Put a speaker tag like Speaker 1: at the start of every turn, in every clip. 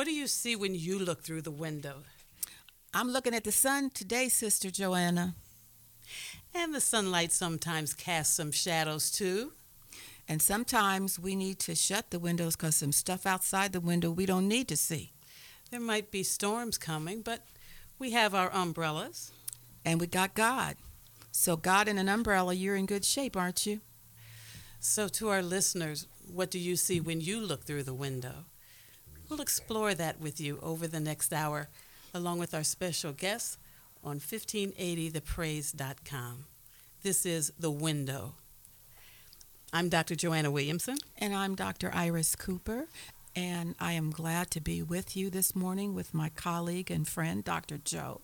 Speaker 1: What do you see when you look through the window?
Speaker 2: I'm looking at the sun today, Sister Joanna.
Speaker 1: And the sunlight sometimes casts some shadows too.
Speaker 2: And sometimes we need to shut the windows because some stuff outside the window we don't need to see.
Speaker 1: There might be storms coming, but we have our umbrellas.
Speaker 2: And we got God. So, God and an umbrella, you're in good shape, aren't you?
Speaker 1: So, to our listeners, what do you see when you look through the window? We'll explore that with you over the next hour, along with our special guests on 1580thepraise.com. This is The Window. I'm Dr. Joanna Williamson.
Speaker 2: And I'm Dr. Iris Cooper. And I am glad to be with you this morning with my colleague and friend, Dr. Joe.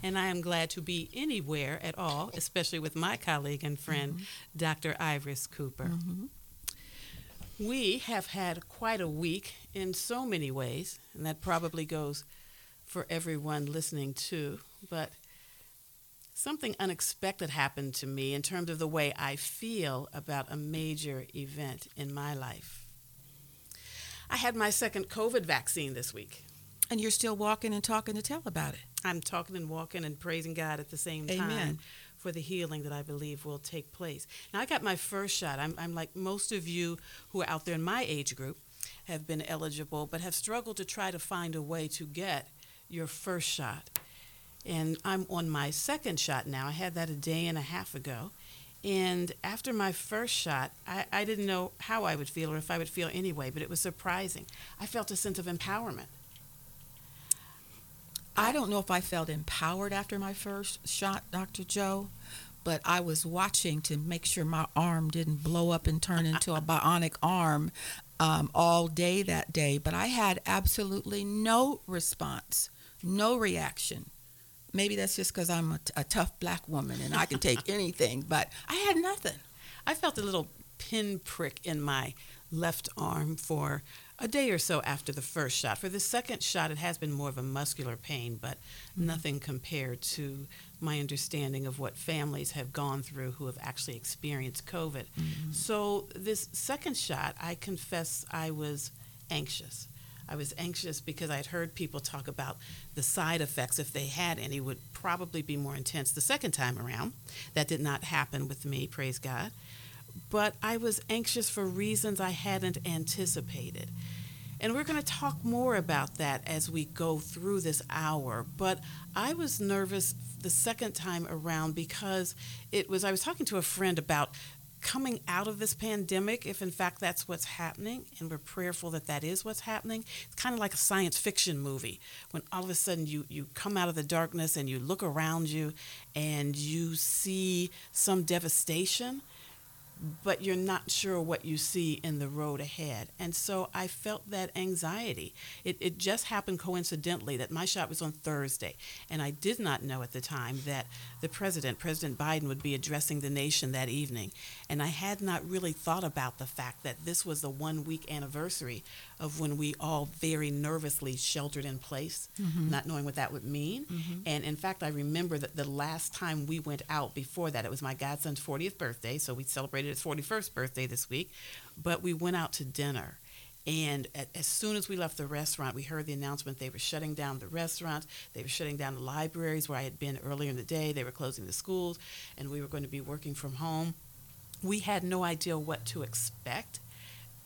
Speaker 1: And I am glad to be anywhere at all, especially with my colleague and friend, mm-hmm. Dr. Iris Cooper. Mm-hmm. We have had quite a week in so many ways, and that probably goes for everyone listening too. But something unexpected happened to me in terms of the way I feel about a major event in my life. I had my second COVID vaccine this week.
Speaker 2: And you're still walking and talking to tell about it.
Speaker 1: I'm talking and walking and praising God at the same
Speaker 2: Amen.
Speaker 1: time for the healing that I believe will take place. Now, I got my first shot. I'm, I'm like most of you who are out there in my age group have been eligible, but have struggled to try to find a way to get your first shot. And I'm on my second shot now. I had that a day and a half ago. And after my first shot, I, I didn't know how I would feel or if I would feel anyway, but it was surprising. I felt a sense of empowerment.
Speaker 2: I don't know if I felt empowered after my first shot, Dr. Joe, but I was watching to make sure my arm didn't blow up and turn into a bionic arm um, all day that day. But I had absolutely no response, no reaction. Maybe that's just because I'm a, t- a tough black woman and I can take anything, but I had nothing.
Speaker 1: I felt a little pinprick in my left arm for a day or so after the first shot. For the second shot, it has been more of a muscular pain, but mm-hmm. nothing compared to my understanding of what families have gone through who have actually experienced COVID. Mm-hmm. So, this second shot, I confess I was anxious. I was anxious because I'd heard people talk about the side effects, if they had any, would probably be more intense the second time around. That did not happen with me, praise God but I was anxious for reasons I hadn't anticipated. And we're going to talk more about that as we go through this hour. But I was nervous the second time around because it was, I was talking to a friend about coming out of this pandemic, if in fact that's what's happening, and we're prayerful that that is what's happening, it's kind of like a science fiction movie when all of a sudden you, you come out of the darkness and you look around you and you see some devastation but you're not sure what you see in the road ahead. And so I felt that anxiety. It, it just happened coincidentally that my shot was on Thursday, and I did not know at the time that the president, President Biden, would be addressing the nation that evening. And I had not really thought about the fact that this was the one week anniversary of when we all very nervously sheltered in place, mm-hmm. not knowing what that would mean. Mm-hmm. And in fact, I remember that the last time we went out before that, it was my godson's 40th birthday, so we celebrated his 41st birthday this week, but we went out to dinner. And at, as soon as we left the restaurant, we heard the announcement they were shutting down the restaurants, they were shutting down the libraries where I had been earlier in the day, they were closing the schools, and we were going to be working from home. We had no idea what to expect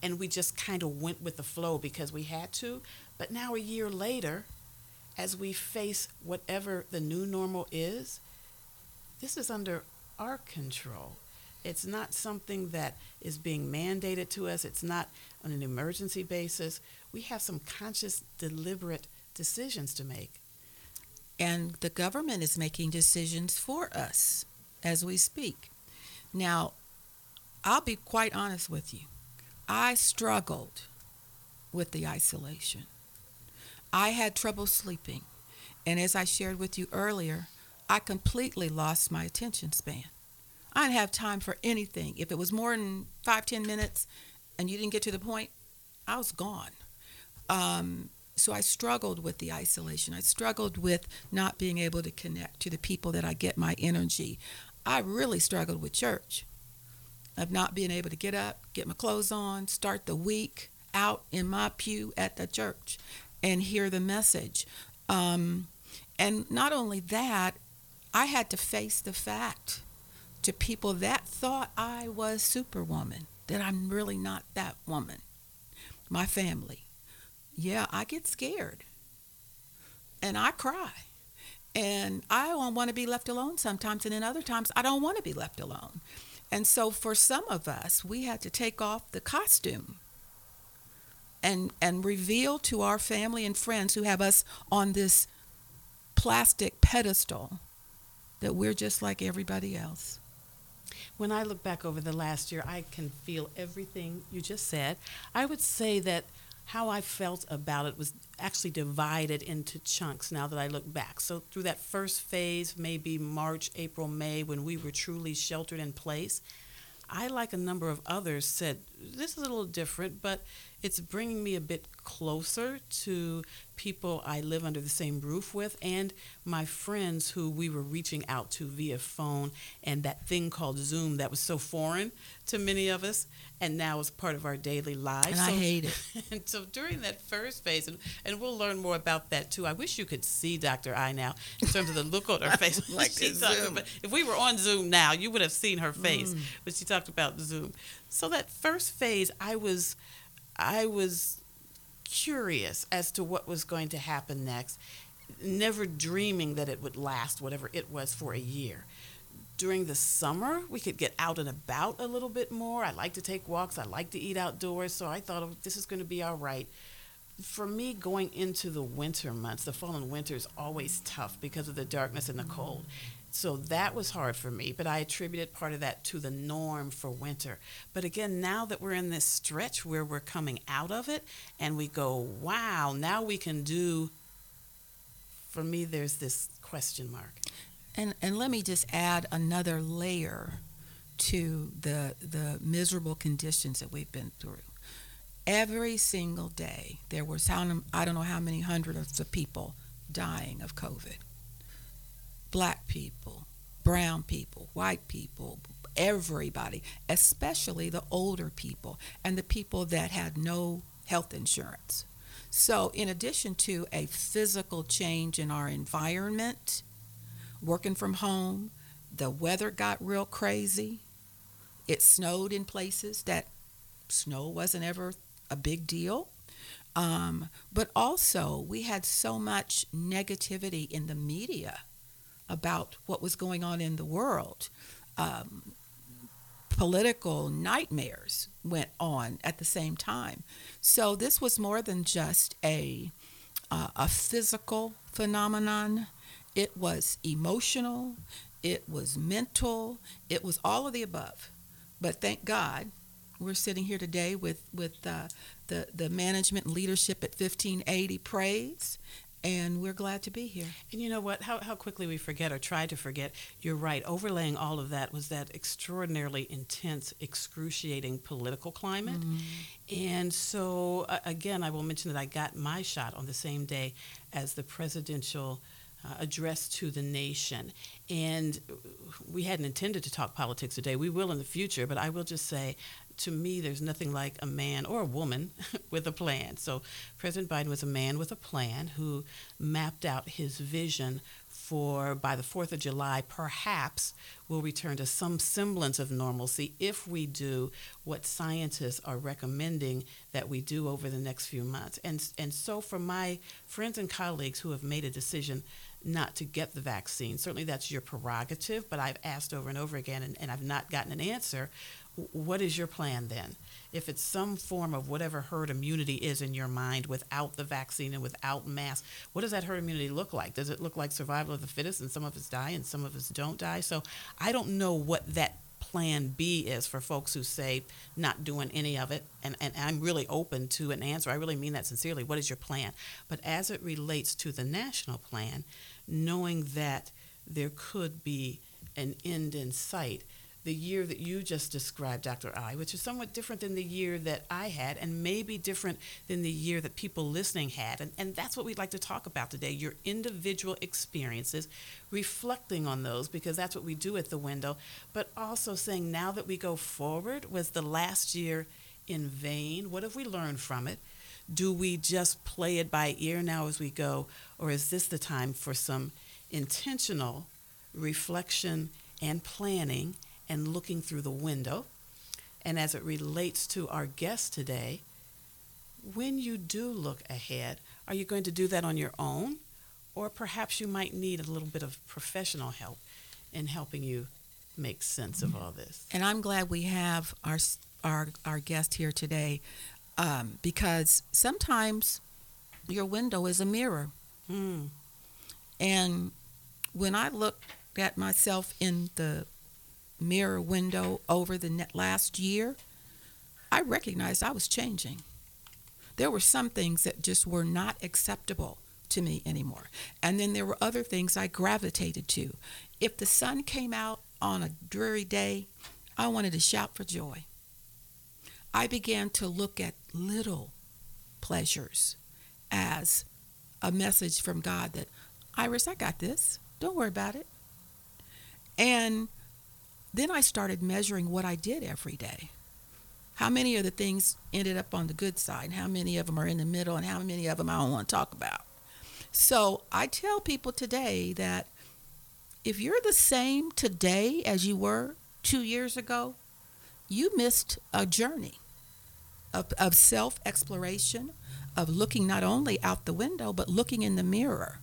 Speaker 1: and we just kind of went with the flow because we had to. But now, a year later, as we face whatever the new normal is, this is under our control. It's not something that is being mandated to us, it's not on an emergency basis. We have some conscious, deliberate decisions to make.
Speaker 2: And the government is making decisions for us as we speak. Now, I'll be quite honest with you. I struggled with the isolation. I had trouble sleeping. And as I shared with you earlier, I completely lost my attention span. I didn't have time for anything. If it was more than five, ten minutes and you didn't get to the point, I was gone. Um, so I struggled with the isolation. I struggled with not being able to connect to the people that I get my energy. I really struggled with church of not being able to get up, get my clothes on, start the week out in my pew at the church. and hear the message. Um, and not only that, I had to face the fact to people that thought I was Superwoman, that I'm really not that woman. My family. Yeah, I get scared. And I cry. And I want to be left alone sometimes, and then other times I don't want to be left alone. And so for some of us, we had to take off the costume and and reveal to our family and friends who have us on this plastic pedestal that we're just like everybody else.
Speaker 1: When I look back over the last year, I can feel everything you just said. I would say that how I felt about it was actually divided into chunks now that I look back. So, through that first phase, maybe March, April, May, when we were truly sheltered in place, I, like a number of others, said, This is a little different, but it's bringing me a bit closer to people I live under the same roof with and my friends who we were reaching out to via phone and that thing called Zoom that was so foreign to many of us and now is part of our daily lives.
Speaker 2: And so, I hate it.
Speaker 1: And so during that first phase, and, and we'll learn more about that too. I wish you could see Dr. I now in terms of the look on her face.
Speaker 2: like
Speaker 1: she
Speaker 2: Zoom.
Speaker 1: But if we were on Zoom now, you would have seen her face
Speaker 2: Mm.
Speaker 1: when she talked about Zoom. So that first phase, I was, I was curious as to what was going to happen next, never dreaming that it would last whatever it was for a year. During the summer, we could get out and about a little bit more. I like to take walks. I like to eat outdoors. So I thought, oh, this is going to be all right. For me, going into the winter months, the fall and winter is always tough because of the darkness and the cold. So that was hard for me, but I attributed part of that to the norm for winter. But again, now that we're in this stretch where we're coming out of it and we go, wow, now we can do, for me, there's this question mark.
Speaker 2: And and let me just add another layer to the the miserable conditions that we've been through. Every single day, there was how I don't know how many hundreds of people dying of COVID. Black people, brown people, white people, everybody, especially the older people and the people that had no health insurance. So, in addition to a physical change in our environment, working from home, the weather got real crazy. It snowed in places that snow wasn't ever a big deal. Um, but also, we had so much negativity in the media about what was going on in the world. Um, political nightmares went on at the same time. So this was more than just a uh, a physical phenomenon. It was emotional. It was mental. It was all of the above. But thank God, we're sitting here today with with uh, the the management and leadership at 1580 Praise, and we're glad to be here.
Speaker 1: And you know what? How, how quickly we forget or try to forget. You're right. Overlaying all of that was that extraordinarily intense, excruciating political climate. And so, uh, again, I will mention that I got my shot on the same day as the presidential uh, address to the nation. And we hadn't intended to talk politics today. We will in the future, but I will just say to me, there's nothing like a man or a woman with a plan. So, President Biden was a man with a plan who mapped out his vision for by the 4th of July, perhaps we'll return to some semblance of normalcy if we do what scientists are recommending that we do over the next few months. And, and so, for my friends and colleagues who have made a decision not to get the vaccine, certainly that's your prerogative, but I've asked over and over again and, and I've not gotten an answer what is your plan then? If it's some form of whatever herd immunity is in your mind without the vaccine and without masks, what does that herd immunity look like? Does it look like survival of the fittest and some of us die and some of us don't die? So I don't know what that plan B is for folks who say not doing any of it. And, and I'm really open to an answer. I really mean that sincerely. What is your plan? But as it relates to the national plan, knowing that there could be an end in sight, the year that you just described, Dr. I, which is somewhat different than the year that I had, and maybe different than the year that people listening had. And, and that's what we'd like to talk about today your individual experiences, reflecting on those, because that's what we do at the window, but also saying now that we go forward, was the last year in vain? What have we learned from it? Do we just play it by ear now as we go, or is this the time for some intentional reflection and planning and looking through the window? And as it relates to our guest today, when you do look ahead, are you going to do that on your own? Or perhaps you might need a little bit of professional help in helping you make sense of all this.
Speaker 2: And I'm glad we have our our our guest here today, um, because sometimes your window is a mirror.
Speaker 1: Hmm.
Speaker 2: And when I look at myself in the mirror window over the net last year, I recognized I was changing. There were some things that just were not acceptable to me anymore. And then there were other things I gravitated to. If the sun came out on a dreary day, I wanted to shout for joy. I began to look at little pleasures as a message from God that, Iris, I got this. Don't worry about it. And then I started measuring what I did every day. How many of the things ended up on the good side, how many of them are in the middle, and how many of them I don't want to talk about. So I tell people today that if you're the same today as you were two years ago, you missed a journey of, of self exploration, of looking not only out the window, but looking in the mirror.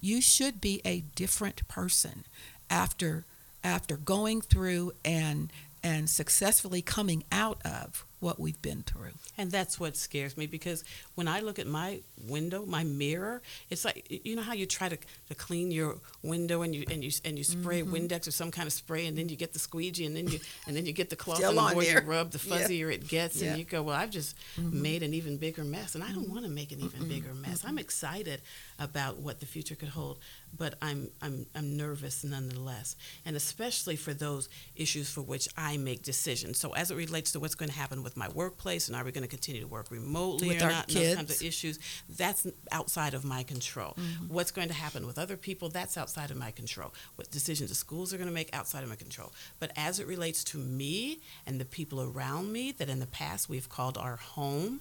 Speaker 2: You should be a different person after after going through and and successfully coming out of what we've been through.
Speaker 1: And that's what scares me because when I look at my window, my mirror, it's like you know how you try to, to clean your window and you and you and you spray
Speaker 2: Mhm.
Speaker 1: Windex or some kind of spray and then you get the squeegee and then you and then you get the cloth
Speaker 2: Still
Speaker 1: and the more you rub, the
Speaker 2: Yeah.
Speaker 1: fuzzier it gets,
Speaker 2: Yeah.
Speaker 1: and you go, well, I've just
Speaker 2: Mhm.
Speaker 1: made an even bigger mess, and I don't
Speaker 2: Mhm.
Speaker 1: want to make an even
Speaker 2: Mm-mm.
Speaker 1: bigger mess. I'm excited about what the future could hold, but I'm I'm I'm nervous nonetheless, and especially for those issues for which I make decisions. So as it relates to what's going to happen with my workplace, and are we going to continue to work remotely
Speaker 2: With
Speaker 1: or
Speaker 2: our
Speaker 1: not, and those kinds of issues, that's outside of my control.
Speaker 2: Mhm.
Speaker 1: What's going to happen with other people, that's outside of my control. What decisions the schools are going to make, outside of my control. But as it relates to me and the people around me that in the past we've called our home,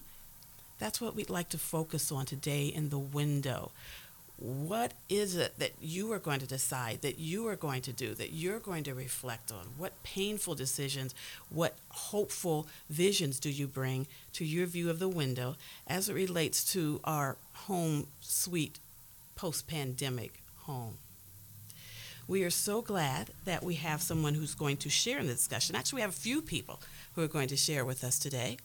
Speaker 1: that's what we'd like to focus on today in the window. What is it that you are going to decide, that you are going to do, that you're going to reflect on? What painful decisions, what hopeful visions do you bring to your view of the window as it relates to our home sweet post pandemic home? We are so glad that we have someone who's going to share in the discussion. Actually, we have a few people who are going to share with us today.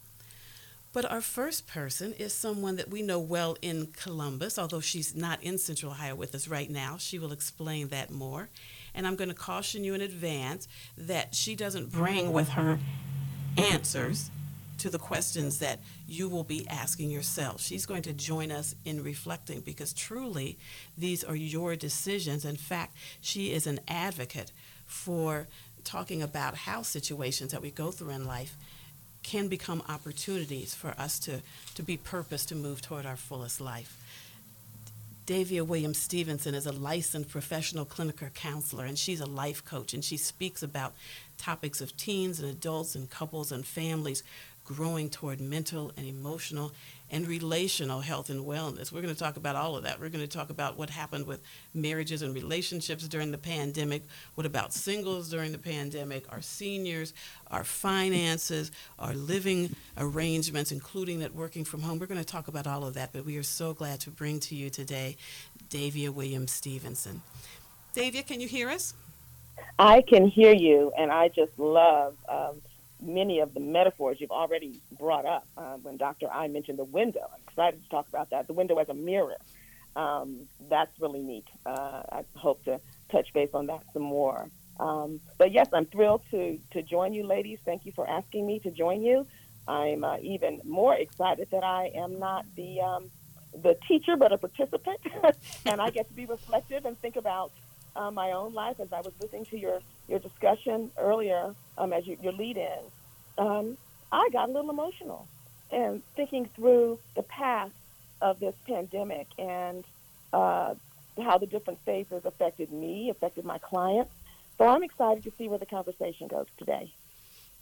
Speaker 1: But our first person is someone that we know well in Columbus, although she's not in Central Ohio with us right now. She will explain that more. And I'm going to caution you in advance that she doesn't bring mm-hmm. with her answers to the questions that you will be asking yourself. She's going to join us in reflecting because truly these are your decisions. In fact, she is an advocate for talking about how situations that we go through in life can become opportunities for us to, to be purpose to move toward our fullest life. Davia Williams Stevenson is a licensed professional clinical counselor, and she's a life coach, and she speaks about topics of teens and adults and couples and families growing toward mental and emotional and relational health and wellness. We're going to talk about all of that. We're going to talk about what happened with marriages and relationships during the pandemic, what about singles during the pandemic, our seniors, our finances, our living arrangements, including that working from home. We're going to talk about all of that, but we are so glad to bring to you today Davia Williams Stevenson. Davia, can you hear us?
Speaker 3: I can hear you, and I just love um, many of the metaphors you've already brought up. Uh, when Dr. I mentioned the window, I'm excited to talk about that. The window as a mirror. Um, that's really neat. Uh, I hope to touch base on that some more. Um, but yes, I'm thrilled to, to join you, ladies. Thank you for asking me to join you. I'm uh, even more excited that I am not the um, the teacher, but a participant, and I get to be reflective and think about uh, my own life as I was listening to your, your discussion earlier um, as you, your lead in. Um, I got a little emotional and thinking through the path of this pandemic and uh, how the different phases affected me, affected my clients. So I'm excited to see where the conversation goes today.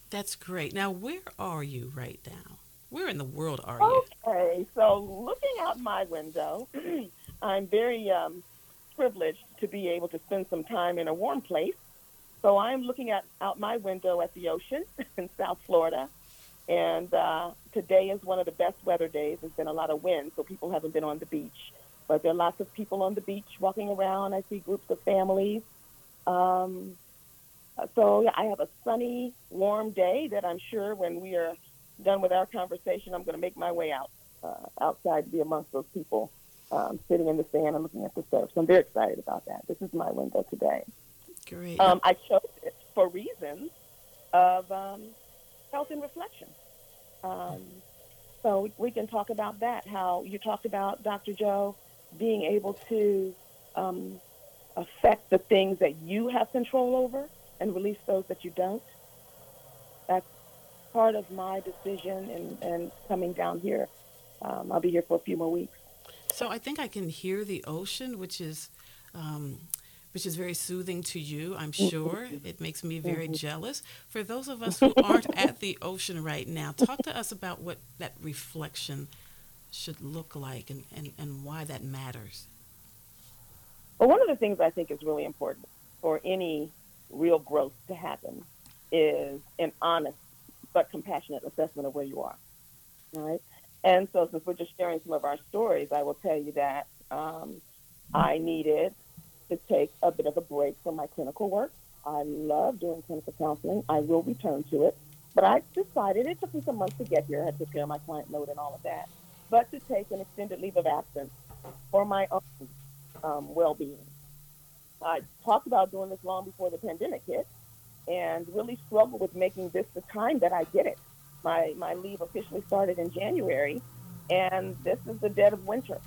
Speaker 1: That's great. Now, where are you right now? Where in the world are you?
Speaker 3: Okay, so looking out my window, I'm very um, privileged to be able to spend some time in a warm place. So I'm looking at out my window at the ocean in South Florida, and uh, today is one of the best weather days. There's been a lot of wind, so people haven't been on the beach, but there are lots of people on the beach walking around. I see groups of families. Um, so yeah, I have a sunny, warm day that I'm sure when we are done with our conversation, I'm going to make my way out uh, outside to be amongst those people um, sitting in the sand and looking at the surf. So I'm very excited about that. This is my window today.
Speaker 1: Great.
Speaker 3: Um, I chose it for reasons of um, health and reflection. Um, so we can talk about that. How you talked about Dr. Joe being able to um, affect the things that you have control over and release those that you don't. That's part of my decision and, and coming down here. Um, I'll be here for a few more weeks.
Speaker 1: So I think I can hear the ocean, which is, um, which is very soothing to you. I'm sure it makes me very jealous. For those of us who aren't at the ocean right now, talk to us about what that reflection should look like and, and, and why that matters.
Speaker 3: Well, one of the things I think is really important for any real growth to happen is an honest but compassionate assessment of where you are. Right? And so, since we're just sharing some of our stories, I will tell you that um, I needed to take a bit of a break from my clinical work. I love doing clinical counseling. I will return to it. But I decided, it took me some months to get here. I had to prepare my client load and all of that. But to take an extended leave of absence for my own um, well being. I talked about doing this long before the pandemic hit and really struggled with making this the time that I did it. My, my leave officially started in January, and this is the dead of winter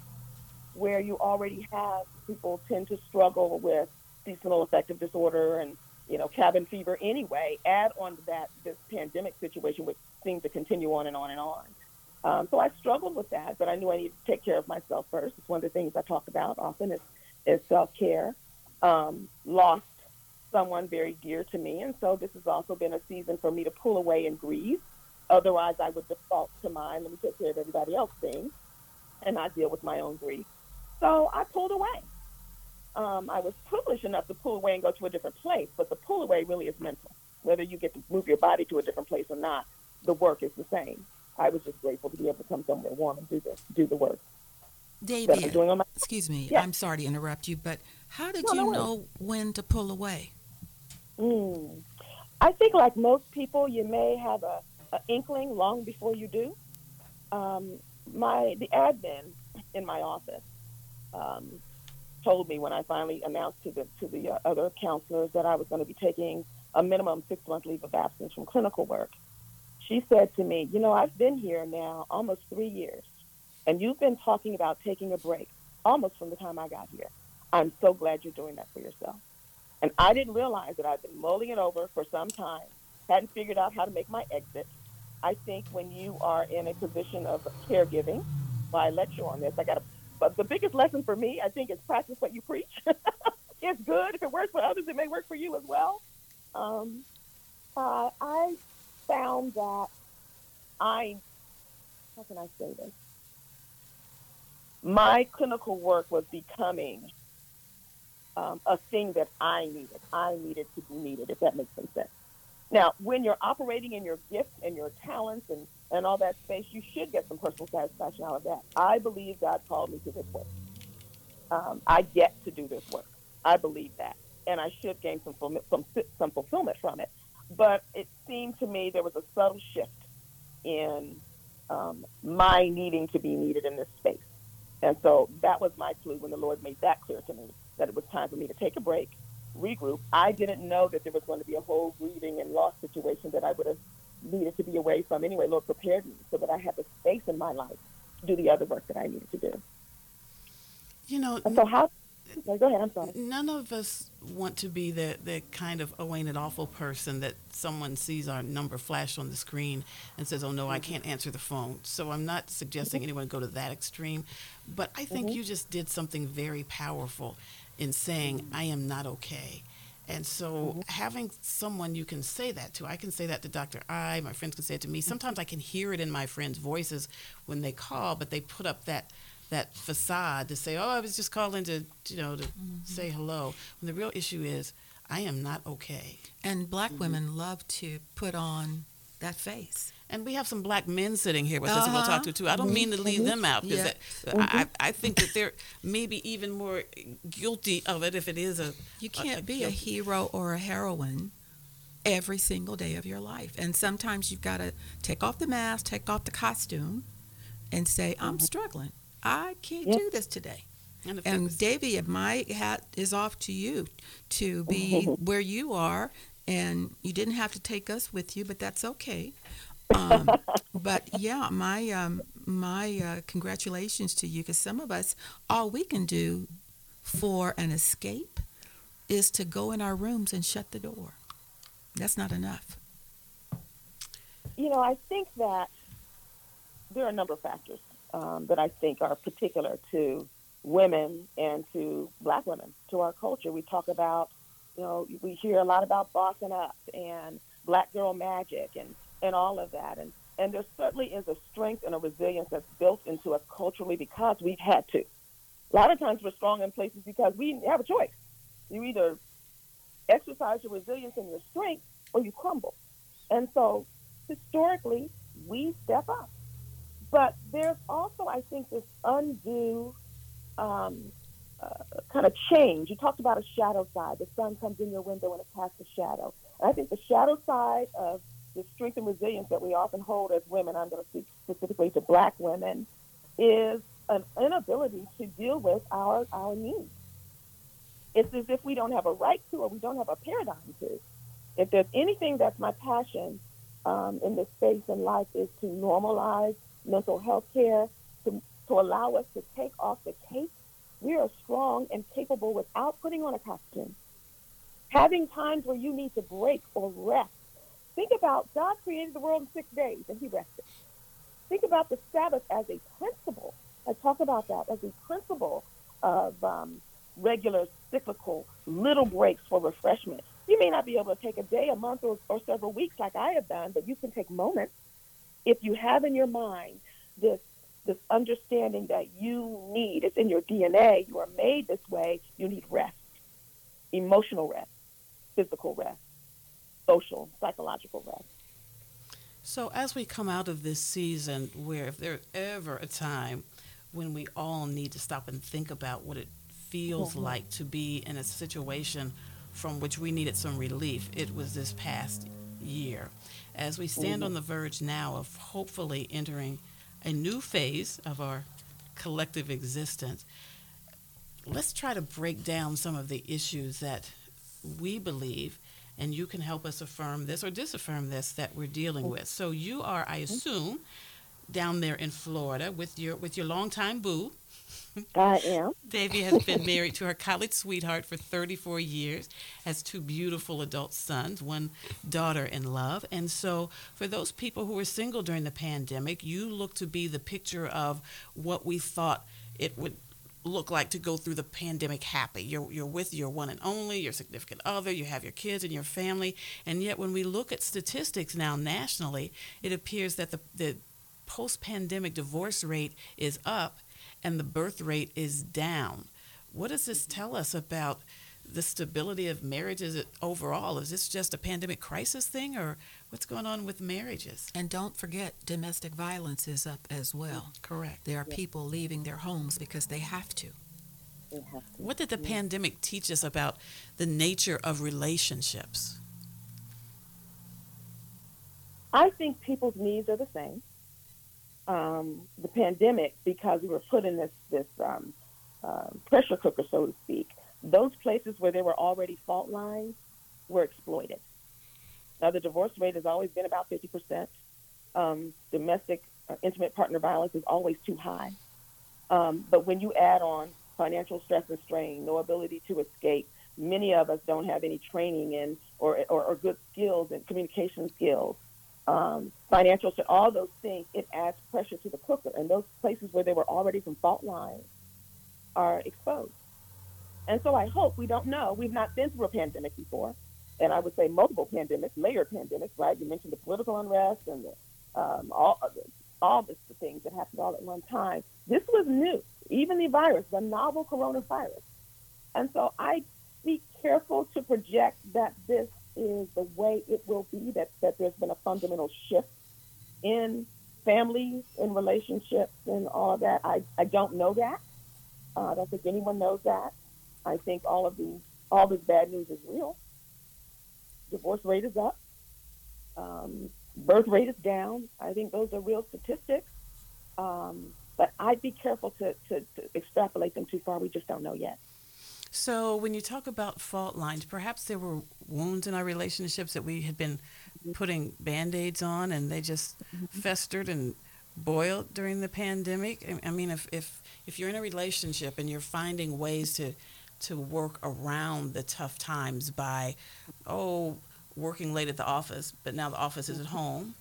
Speaker 3: where you already have people tend to struggle with seasonal affective disorder and you know cabin fever anyway. Add on to that this pandemic situation, which seems to continue on and on and on. Um, so I struggled with that, but I knew I needed to take care of myself first. It's one of the things I talk about often is, is self care. Um, lost someone very dear to me, and so this has also been a season for me to pull away and grieve. Otherwise, I would default to mine. Let me take care of everybody else thing, and not deal with my own grief. So I pulled away. Um, I was privileged enough to pull away and go to a different place, but the pull away really is mental. Whether you get to move your body to a different place or not, the work is the same. I was just grateful to be able to come somewhere warm and do the do the work that
Speaker 2: David,
Speaker 3: doing on my.
Speaker 2: excuse me,
Speaker 3: Yeah.
Speaker 2: I'm sorry to interrupt you, but how did
Speaker 3: No, no
Speaker 2: you
Speaker 3: worries.
Speaker 2: know when to pull away?
Speaker 3: Mm. I think, like most people, you may have a, a inkling long before you do. Um, my the admin in my office um, told me when I finally announced to the to the uh, other counselors that I was going to be taking a minimum six month leave of absence from clinical work. She said to me, "You know, I've been here now almost three years, and you've been talking about taking a break almost from the time I got here. I'm so glad you're doing that for yourself." And I didn't realize that I've been mulling it over for some time, hadn't figured out how to make my exit. I think when you are in a position of caregiving, well, I lecture on this. I got but the biggest lesson for me, I think, is practice what you preach. it's good. If it works for others, it may work for you as well. Um, uh, I found that I, how can I say this? My clinical work was becoming um, a thing that I needed. I needed to be needed, if that makes sense. Now, when you're operating in your gifts and your talents and, and all that space, you should get some personal satisfaction out of that. I believe God called me to this work. Um, I get to do this work. I believe that. And I should gain some, some, some fulfillment from it. But it seemed to me there was a subtle shift in um, my needing to be needed in this space. And so that was my clue when the Lord made that clear to me that it was time for me to take a break, regroup. I didn't know that there was going to be a whole grieving and loss situation that I would have needed to be away from anyway. Lord prepared me so that I had the space in my life to do the other work that I needed to do.
Speaker 1: You know,
Speaker 3: And so how? no, Go ahead. I'm sorry.
Speaker 1: none of us want to be the, the kind of oh ain't it awful person that someone sees our number flash on the screen and says oh no i mm-hmm. can't answer the phone so i'm not suggesting mm-hmm. anyone go to that extreme but i think mm-hmm. you just did something very powerful in saying i am not okay And so mm-hmm. having someone you can say that to, I can say that to Dr. I, my friends can say it to me. Mm-hmm. Sometimes I can hear it in my friends' voices when they call, but they put up that that facade to say, "Oh, I was just calling to, you know, to mm-hmm. say hello." When the real issue is, I am not okay.
Speaker 2: And black women love to put on that face.
Speaker 1: And we have some black men sitting here with us who we'll
Speaker 2: Uh-huh.
Speaker 1: talk to too. I don't mean to leave them out because
Speaker 2: Yeah.
Speaker 1: I, I I think that they're maybe even more guilty of it if it is a
Speaker 2: You can't be a
Speaker 1: guilty-
Speaker 2: hero or a heroine every single day of your life. And sometimes you've got to take off the mask, take off the costume, and say, I'm struggling. I can't
Speaker 3: Yeah.
Speaker 2: do this today.
Speaker 1: And if
Speaker 2: And Davy, my hat is off to you to be where you are. And you didn't have to take us with you, but that's okay. Um, but yeah, my um, my uh, congratulations to you because some of us, all we can do for an escape is to go in our rooms and shut the door. That's not enough.
Speaker 3: You know, I think that there are a number of factors um, that I think are particular to women and to black women, to our culture. We talk about, you know, we hear a lot about bossing up and black girl magic and, and all of that. And, and there certainly is a strength and a resilience that's built into us culturally because we've had to. A lot of times we're strong in places because we have a choice. You either exercise your resilience and your strength or you crumble. And so historically, we step up. But there's also, I think, this undue um, uh, kind of change. You talked about a shadow side. The sun comes in your window and it casts a shadow. And I think the shadow side of the strength and resilience that we often hold as women, I'm going to speak specifically to black women, is an inability to deal with our, our needs. It's as if we don't have a right to or we don't have a paradigm to. If there's anything that's my passion um, in this space in life is to normalize mental health care, to, to allow us to take off the cape. We are strong and capable without putting on a costume. Having times where you need to break or rest. Think about God created the world in six days and he rested. Think about the Sabbath as a principle. I talk about that as a principle of um, regular cyclical little breaks for refreshment. You may not be able to take a day, a month, or, or several weeks like I have done, but you can take moments if you have in your mind this this understanding that you need, it's in your DNA, you are made this way, you need rest, emotional rest, physical rest, social, psychological rest.
Speaker 1: So as we come out of this season, where if there's ever a time when we all need to stop and think about what it feels
Speaker 3: Mhm.
Speaker 1: like to be in a situation from which we needed some relief, it was this past year. As we stand
Speaker 3: Mhm.
Speaker 1: on the verge now of hopefully entering a new phase of our collective existence, let's try to break down some of the issues that we believe and you can help us affirm this or disaffirm this that we're dealing oh. with. So you are, I assume, down there in Florida with your with your longtime boo.
Speaker 3: I am.
Speaker 1: Davy has been married to her college sweetheart for 34 years, has two beautiful adult sons, one daughter in love. And so, for those people who were single during the pandemic, you look to be the picture of what we thought it would look like to go through the pandemic happy. You're, you're with your one and only, your significant other, you have your kids and your family. And yet, when we look at statistics now nationally, it appears that the, the post pandemic divorce rate is up and the birth rate is down. What does this tell us about the stability of marriages overall? Is this just a pandemic crisis thing, or what's going on with marriages?
Speaker 2: And don't forget, domestic violence is up as well.
Speaker 1: Correct.
Speaker 2: There are
Speaker 3: Yeah.
Speaker 2: people leaving their homes because they have to.
Speaker 3: We have to.
Speaker 1: What did the pandemic teach us about the nature of relationships?
Speaker 3: I think people's needs are the same. Um, the pandemic, because we were put in this this um, um pressure cooker, so to speak, those places where there were already fault lines were exploited. Now, the divorce rate has always been about 50%. Um, domestic uh, intimate partner violence is always too high. Um, but when you add on financial stress and strain, no ability to escape, many of us don't have any training in or, or, or good skills and communication skills um, financial, all those things, it adds pressure to the cooker. And those places where there were already some fault lines are exposed. And so I hope we don't know. We've not been through a pandemic before, and I would say multiple pandemics, layered pandemics, right? You mentioned the political unrest and the, um, all all the things that happened all at one time. This was new, even the virus, the novel coronavirus. And so I be careful to project that this is the way it will be, that, that there's been a fundamental shift in families, in relationships, and all that. I, I don't know that. Uh, I don't think anyone knows that. I think all of the all this bad news is real. Divorce rate is up. Um, birth rate is down. I think those are real statistics. Um, but I'd be careful to, to, to extrapolate them too far. We just don't know yet.
Speaker 1: So, when you talk about fault lines, perhaps there were wounds in our relationships that we had been putting band aids on and they just mm-hmm. festered and boiled during the pandemic. I mean, if, if, if you're in a relationship and you're finding ways to, to work around the tough times by, oh, working late at the office, but now the office is at home,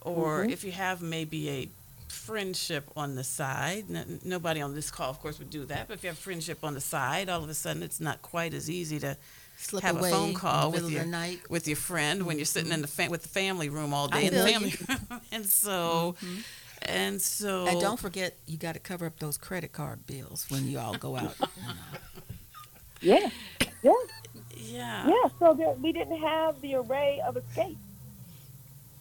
Speaker 1: or mm-hmm. if you have maybe a friendship on the side. N- nobody on this call, of course, would do that. But if you have friendship on the side, all of a sudden it's not quite as easy to
Speaker 2: Slip
Speaker 1: have
Speaker 2: a
Speaker 1: phone call with your
Speaker 2: night.
Speaker 1: with your friend mm-hmm. when you're sitting in the fa- with the family room all day I in the family room. and so. Mm-hmm. And so,
Speaker 2: and don't forget, you got to cover up those credit card bills when you all go out.
Speaker 3: Yeah, yeah,
Speaker 1: yeah,
Speaker 3: yeah. So there, we didn't have the array of escape.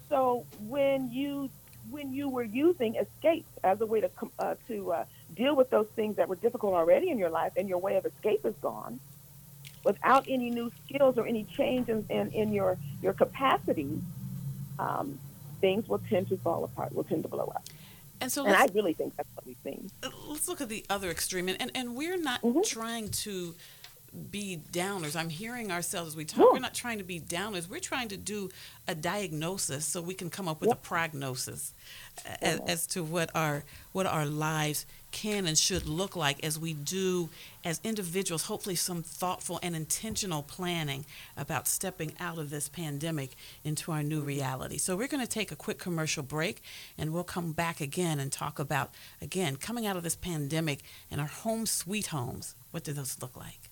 Speaker 3: So when you when you were using escape as a way to uh, to uh, deal with those things that were difficult already in your life, and your way of escape is gone, without any new skills or any change in, in, in your your capacity, um, things will tend to fall apart, will tend to blow up.
Speaker 1: And so,
Speaker 3: and I really think that's what we've seen.
Speaker 1: Let's look at the other extreme, and and, and we're not mm-hmm. trying to be downers. I'm hearing ourselves as we talk. Yeah. We're not trying to be downers. We're trying to do a diagnosis so we can come up with yep. a prognosis as, as, to what our what our lives can and should look like as we do as individuals. Hopefully, some thoughtful and intentional planning about stepping out of this pandemic into our new mm-hmm. reality. So we're going to take a quick commercial break, and we'll come back again and talk about again coming out of this pandemic and our home sweet homes. What do those look like?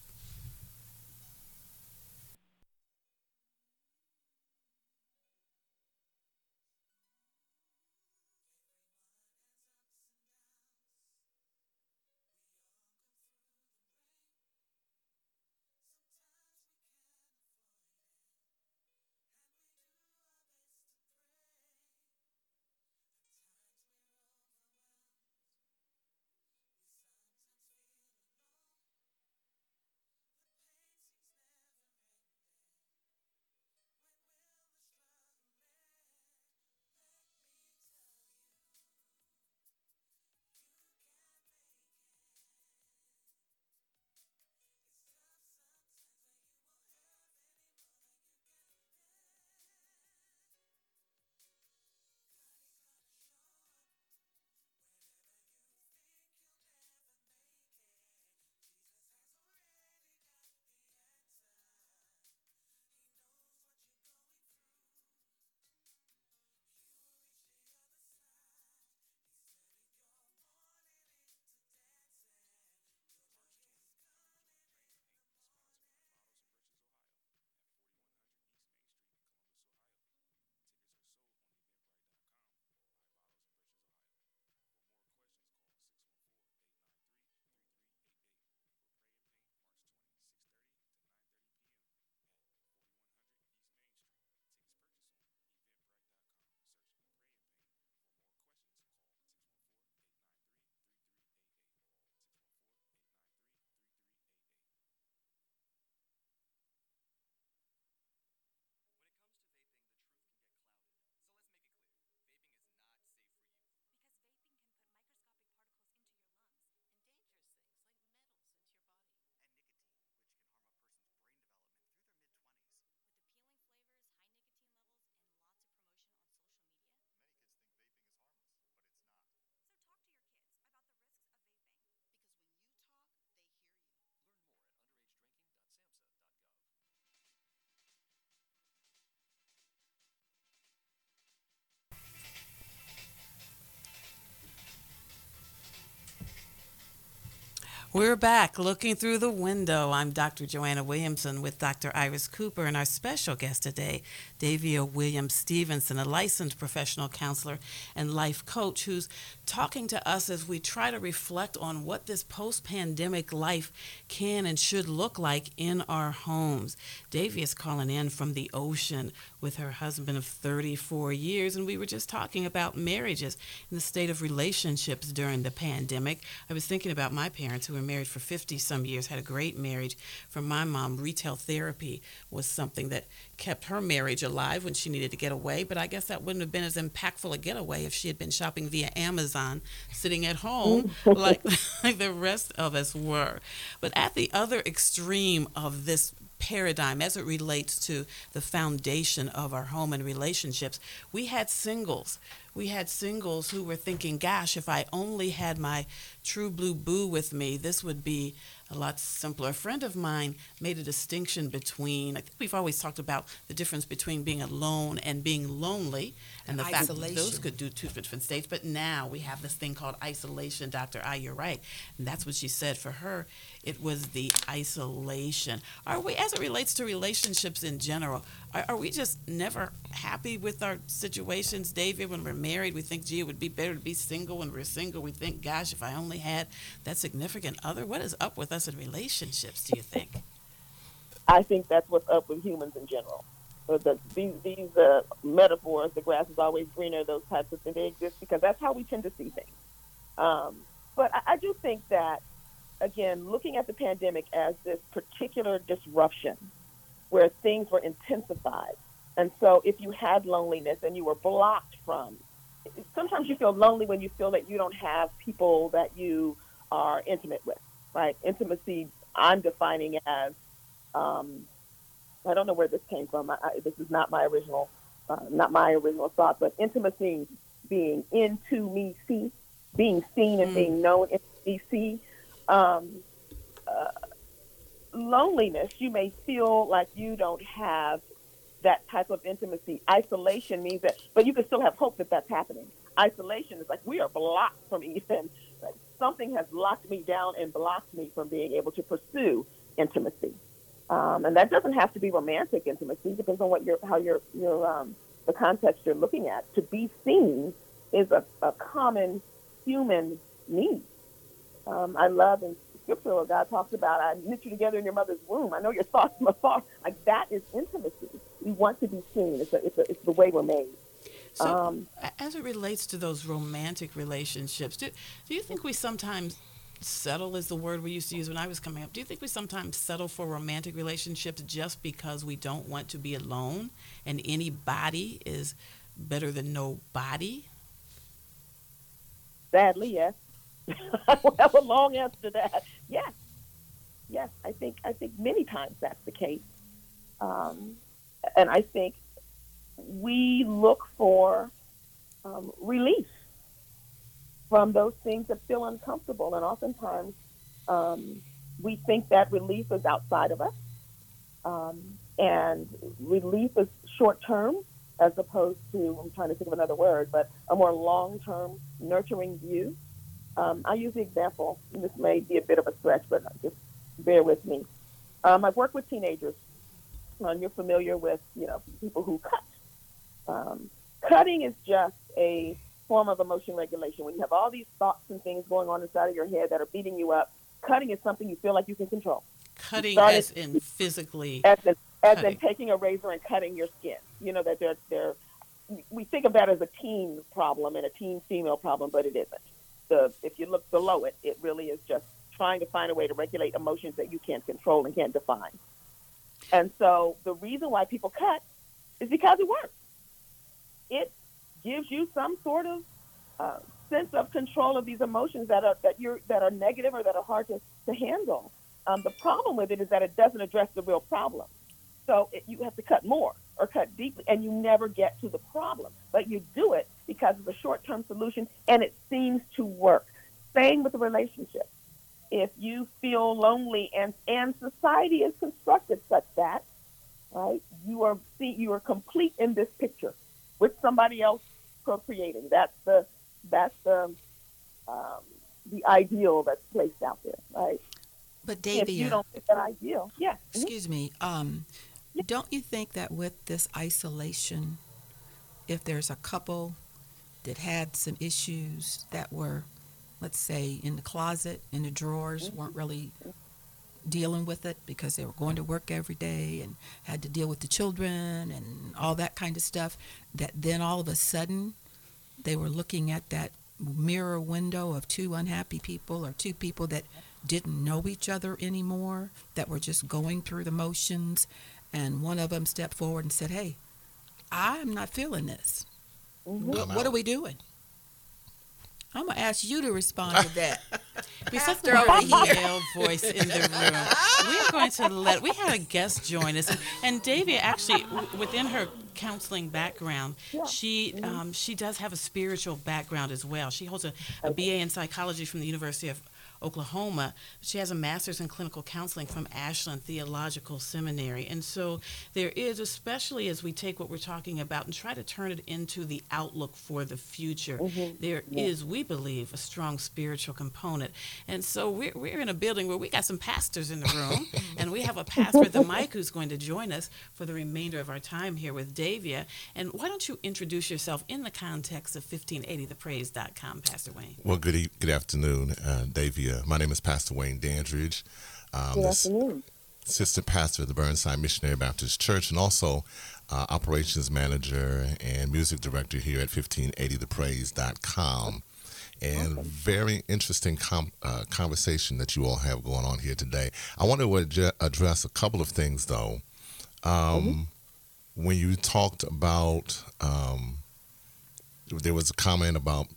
Speaker 1: We're back looking through the window. I'm Dr. Joanna Williamson with Dr. Iris Cooper and our special guest today, Davia Williams Stevenson, a licensed professional counselor and life coach who's talking to us as we try to reflect on what this post pandemic life can and should look like in our homes. Davia is calling in from the ocean with her husband of 34 years, and we were just talking about marriages and the state of relationships during the pandemic. I was thinking about my parents who married for 50 some years, had a great marriage. For my mom, retail therapy was something that kept her marriage alive when she needed to get away, but I guess that wouldn't have been as impactful a getaway if she had been shopping via Amazon, sitting at home mm-hmm. like, like the rest of us were. But at the other extreme of this paradigm as it relates to the foundation of our home and relationships. We had singles. We had singles who were thinking, gosh, if I only had my true blue boo with me, this would be a lot simpler. A friend of mine made a distinction between, I think we've always talked about the difference between being alone and being lonely, and the fact that those could do two different states. But now we have this thing called isolation. Dr. I, you're right. And that's what she said. For her, it was the isolation. Are we, as it relates to relationships in general, are, are we just never happy with our situations, Davia? When we're married, we think, gee, it would be better to be single. When we're single, we think, gosh, if I only had that significant other. What is up with us in relationships, do you think?
Speaker 3: I think that's what's up with humans in general. The, these these uh, metaphors, the grass is always greener, those types of things, they exist because that's how we tend to see things. Um, but I, I do think that, again, looking at the pandemic as this particular disruption where things were intensified. And so if you had loneliness and you were blocked from, sometimes you feel lonely when you feel that you don't have people that you are intimate with, right? Intimacy, I'm defining as, um, I don't know where this came from. I, I, this is not my original, uh, not my original thought, but intimacy being into me, see, being seen and mm. being known in me, see. Um, uh, loneliness, you may feel like you don't have that type of intimacy. Isolation means that, but you can still have hope that that's happening. Isolation is like we are blocked from even, like something has locked me down and blocked me from being able to pursue intimacy. Um, and that doesn't have to be romantic intimacy. It depends on what your how your your um, the context you're looking at. To be seen is a, a common human need. Um, I love and scripture where God talks about, I knit you together in your mother's womb. I know your thoughts from afar. Like that is intimacy. We want to be seen. It's, a, it's, a, it's the way we're made.
Speaker 1: So, um, as it relates to those romantic relationships, do, do you think we sometimes settle is the word we used to use when I was coming up. Do you think we sometimes settle for romantic relationships just because we don't want to be alone and anybody is better than nobody?
Speaker 3: Sadly, yes. I have a long answer to that. Yes, yes, I think I think many times that's the case, um, and I think we look for um, relief from those things that feel uncomfortable, and oftentimes um, we think that relief is outside of us, um, and relief is short term as opposed to I'm trying to think of another word, but a more long term nurturing view. Um, I use the example, and this may be a bit of a stretch, but just bear with me. Um, I've worked with teenagers. Um, you're familiar with, you know, people who cut. Um, cutting is just a form of emotion regulation. When you have all these thoughts and things going on inside of your head that are beating you up, cutting is something you feel like you can control.
Speaker 1: Cutting as in physically.
Speaker 3: As in, as in taking a razor and cutting your skin. You know that they're they're. We think of that as a teen problem and a teen female problem, but it isn't the if you look below it, it really is just trying to find a way to regulate emotions that you can't control and can't define. And so the reason why people cut is because it works. It gives you some sort of uh, sense of control of these emotions that are that you're that are negative or that are hard to, to handle. Um, the problem with it is that it doesn't address the real problem. So it, you have to cut more or cut deeply, and you never get to the problem. But you do it because it's a short term solution and it seems to work. Same with the relationship. If you feel lonely and, and society is constructed such that, right, you are see you are complete in this picture with somebody else procreating. That's the that's the um, the ideal that's placed out there, right?
Speaker 2: But
Speaker 3: If you don't fit that ideal, yeah. mhm.
Speaker 2: excuse me, um, don't you think that with this isolation, if there's a couple that had some issues that were, let's say, in the closet, in the drawers, weren't really dealing with it because they were going to work every day and had to deal with the children and all that kind of stuff, that then all of a sudden they were looking at that mirror window of two unhappy people or two people that didn't know each other anymore, that were just going through the motions, and one of them stepped forward and said, Hey, I'm not feeling this.
Speaker 3: Mhm.
Speaker 2: What, what are we doing? I'm going to ask you to respond to that.
Speaker 1: We said
Speaker 2: Pastor
Speaker 1: the
Speaker 2: over here.
Speaker 1: male voice in the room. We are going to let. We had a guest join us, and, and Davia actually, within her counseling background,
Speaker 3: Yeah.
Speaker 1: she um, she does have a spiritual background as well. She holds a, a BA in psychology from the University of Oklahoma. She has a master's in clinical counseling from Ashland Theological Seminary. And so there is, especially as we take what we're talking about and try to turn it into the outlook for the future, there is, we believe, a strong spiritual component. And so we're, we're in a building where we got some pastors in the room, and we have a pastor at the mic who's going to join us for the remainder of our time here with Davia. And why don't you introduce yourself in the context of 1580thepraise.com, Pastor Wayne?
Speaker 4: Well, good e- good afternoon, uh, Davia. My name is Pastor Wayne Dandridge. Um,
Speaker 3: Good afternoon.
Speaker 4: assistant pastor of the Burnside Missionary Baptist Church, and also uh, operations manager and music director here at 1580thepraise.com. And very interesting com- uh, conversation that you all have going on here today. I want to adje- address a couple of things, though. Um, When you talked about, um, there was a comment about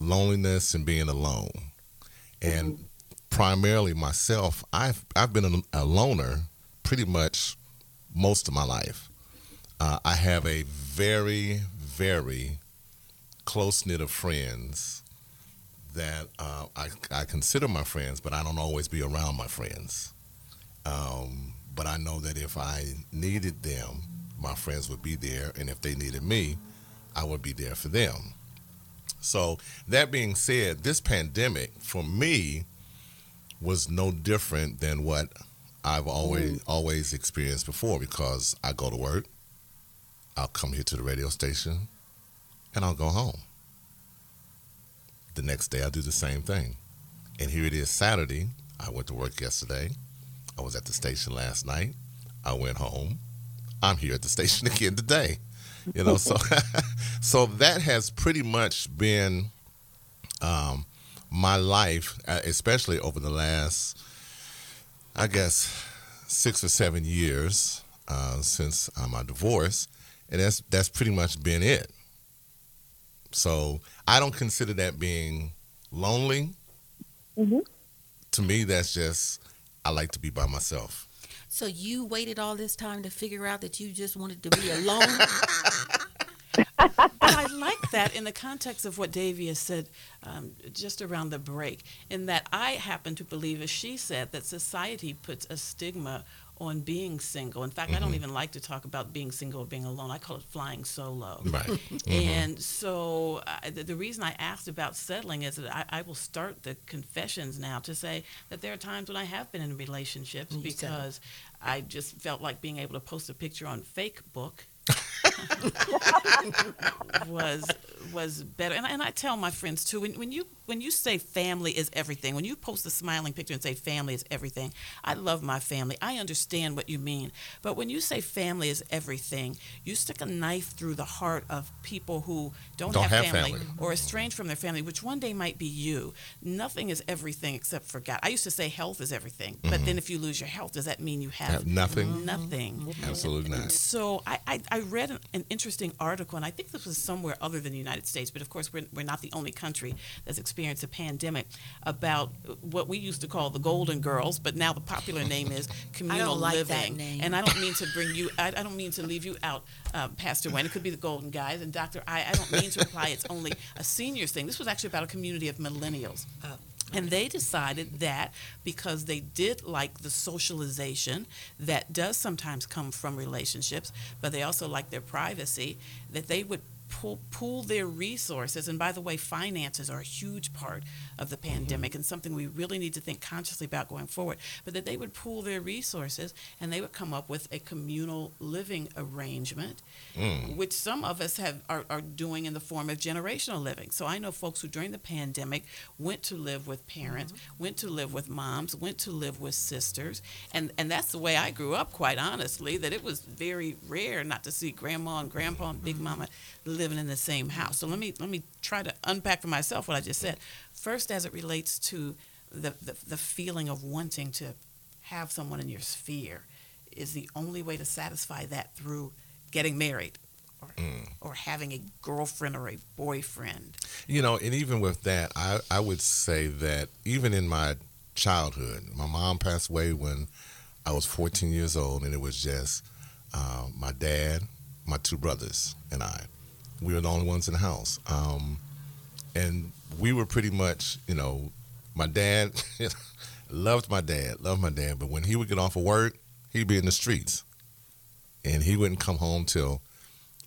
Speaker 4: loneliness and being alone, and primarily myself, I've I've been a, loner pretty much most of my life. Uh, I have a very very close knit of friends that uh, I I consider my friends, but I don't always be around my friends. Um, but I know that if I needed them, my friends would be there, and if they needed me, I would be there for them. So that being said, this pandemic for me was no different than what I've always mm. always experienced before because I go to work, I'll come here to the radio station, and I'll go home. The next day I do the same thing. And here it is Saturday. I went to work yesterday. I was at the station last night. I went home. I'm here at the station again today. You know, so so that has pretty much been um, my life, uh, especially over the last, I guess, six or seven years uh, since uh, my divorce, and that's that's pretty much been it. So I don't consider that being lonely.
Speaker 3: Mhm.
Speaker 4: To me, that's just I like to be by myself.
Speaker 2: So you waited all this time to figure out that you just wanted to be alone?
Speaker 1: I like that in the context of what Davia said um, just around the break, in that I happen to believe, as she said, that society puts a stigma on being single. In fact, I don't even like to talk about being single or being alone. I call it flying solo.
Speaker 4: Right.
Speaker 1: And so uh, the, the reason I asked about settling is that I, I will start the confessions now to say that there are times when I have been in relationships
Speaker 2: You settled.
Speaker 1: because I just felt like being able to post a picture on Facebook was was better. And, I- and I tell my friends too when, when you when you say family is everything, when you post a smiling picture and say family is everything, I love my family. I understand what you mean. But when you say family is everything, you stick a knife through the heart of people who don't,
Speaker 4: Don't
Speaker 1: have,
Speaker 4: have
Speaker 1: family,
Speaker 4: family.
Speaker 1: or estranged from their family, which one day might be you. Nothing is everything except for God. I used to say health is everything, but mm-hmm. then if you lose your health, does that mean you have
Speaker 4: Have nothing?
Speaker 1: Nothing. Mm-hmm.
Speaker 4: Absolutely not.
Speaker 1: So I, I, I read an, an interesting article, and I think this was somewhere other than the United States, but of course we're, we're not the only country that's experienced a pandemic, about what we used to call the Golden Girls, but now the popular name is communal
Speaker 2: like that
Speaker 1: living.
Speaker 2: name.
Speaker 1: And I don't mean to bring you, I, I don't mean to leave you out, uh, Pastor Wayne. It could be the Golden Guys and Dr. I. I don't mean to imply it's only a seniors thing. This was actually about a community of millennials.
Speaker 2: Oh.
Speaker 1: And they decided that because they did like the socialization that does sometimes come from relationships, but they also like their privacy, that they would pull, pool their resources. And by the way, finances are a huge part of the mm-hmm. pandemic and something we really need to think consciously about going forward. But that they would pool their resources and they would come up with a communal living arrangement,
Speaker 4: Mm.
Speaker 1: which some of us have are, are doing in the form of generational living. So I know folks who during the pandemic went to live with parents, mm-hmm. went to live with moms, went to live with sisters, and and that's the way I grew up. Quite honestly, that it was very rare not to see grandma and grandpa and big mm-hmm. mama living in the same house. So let me let me try to unpack for myself what I just said. First, as it relates to the the, the feeling of wanting to have someone in your sphere, is the only way to satisfy that through getting married. Or, or having a girlfriend or a boyfriend.
Speaker 4: You know, and even with that, I, I would say that even in my childhood, my mom passed away when I was 14 years old, and it was just uh, my dad, my two brothers, and I. We were the only ones in the house. Um, and we were pretty much, you know, my dad loved my dad, loved my dad, but when he would get off of work, he'd be in the streets. And he wouldn't come home till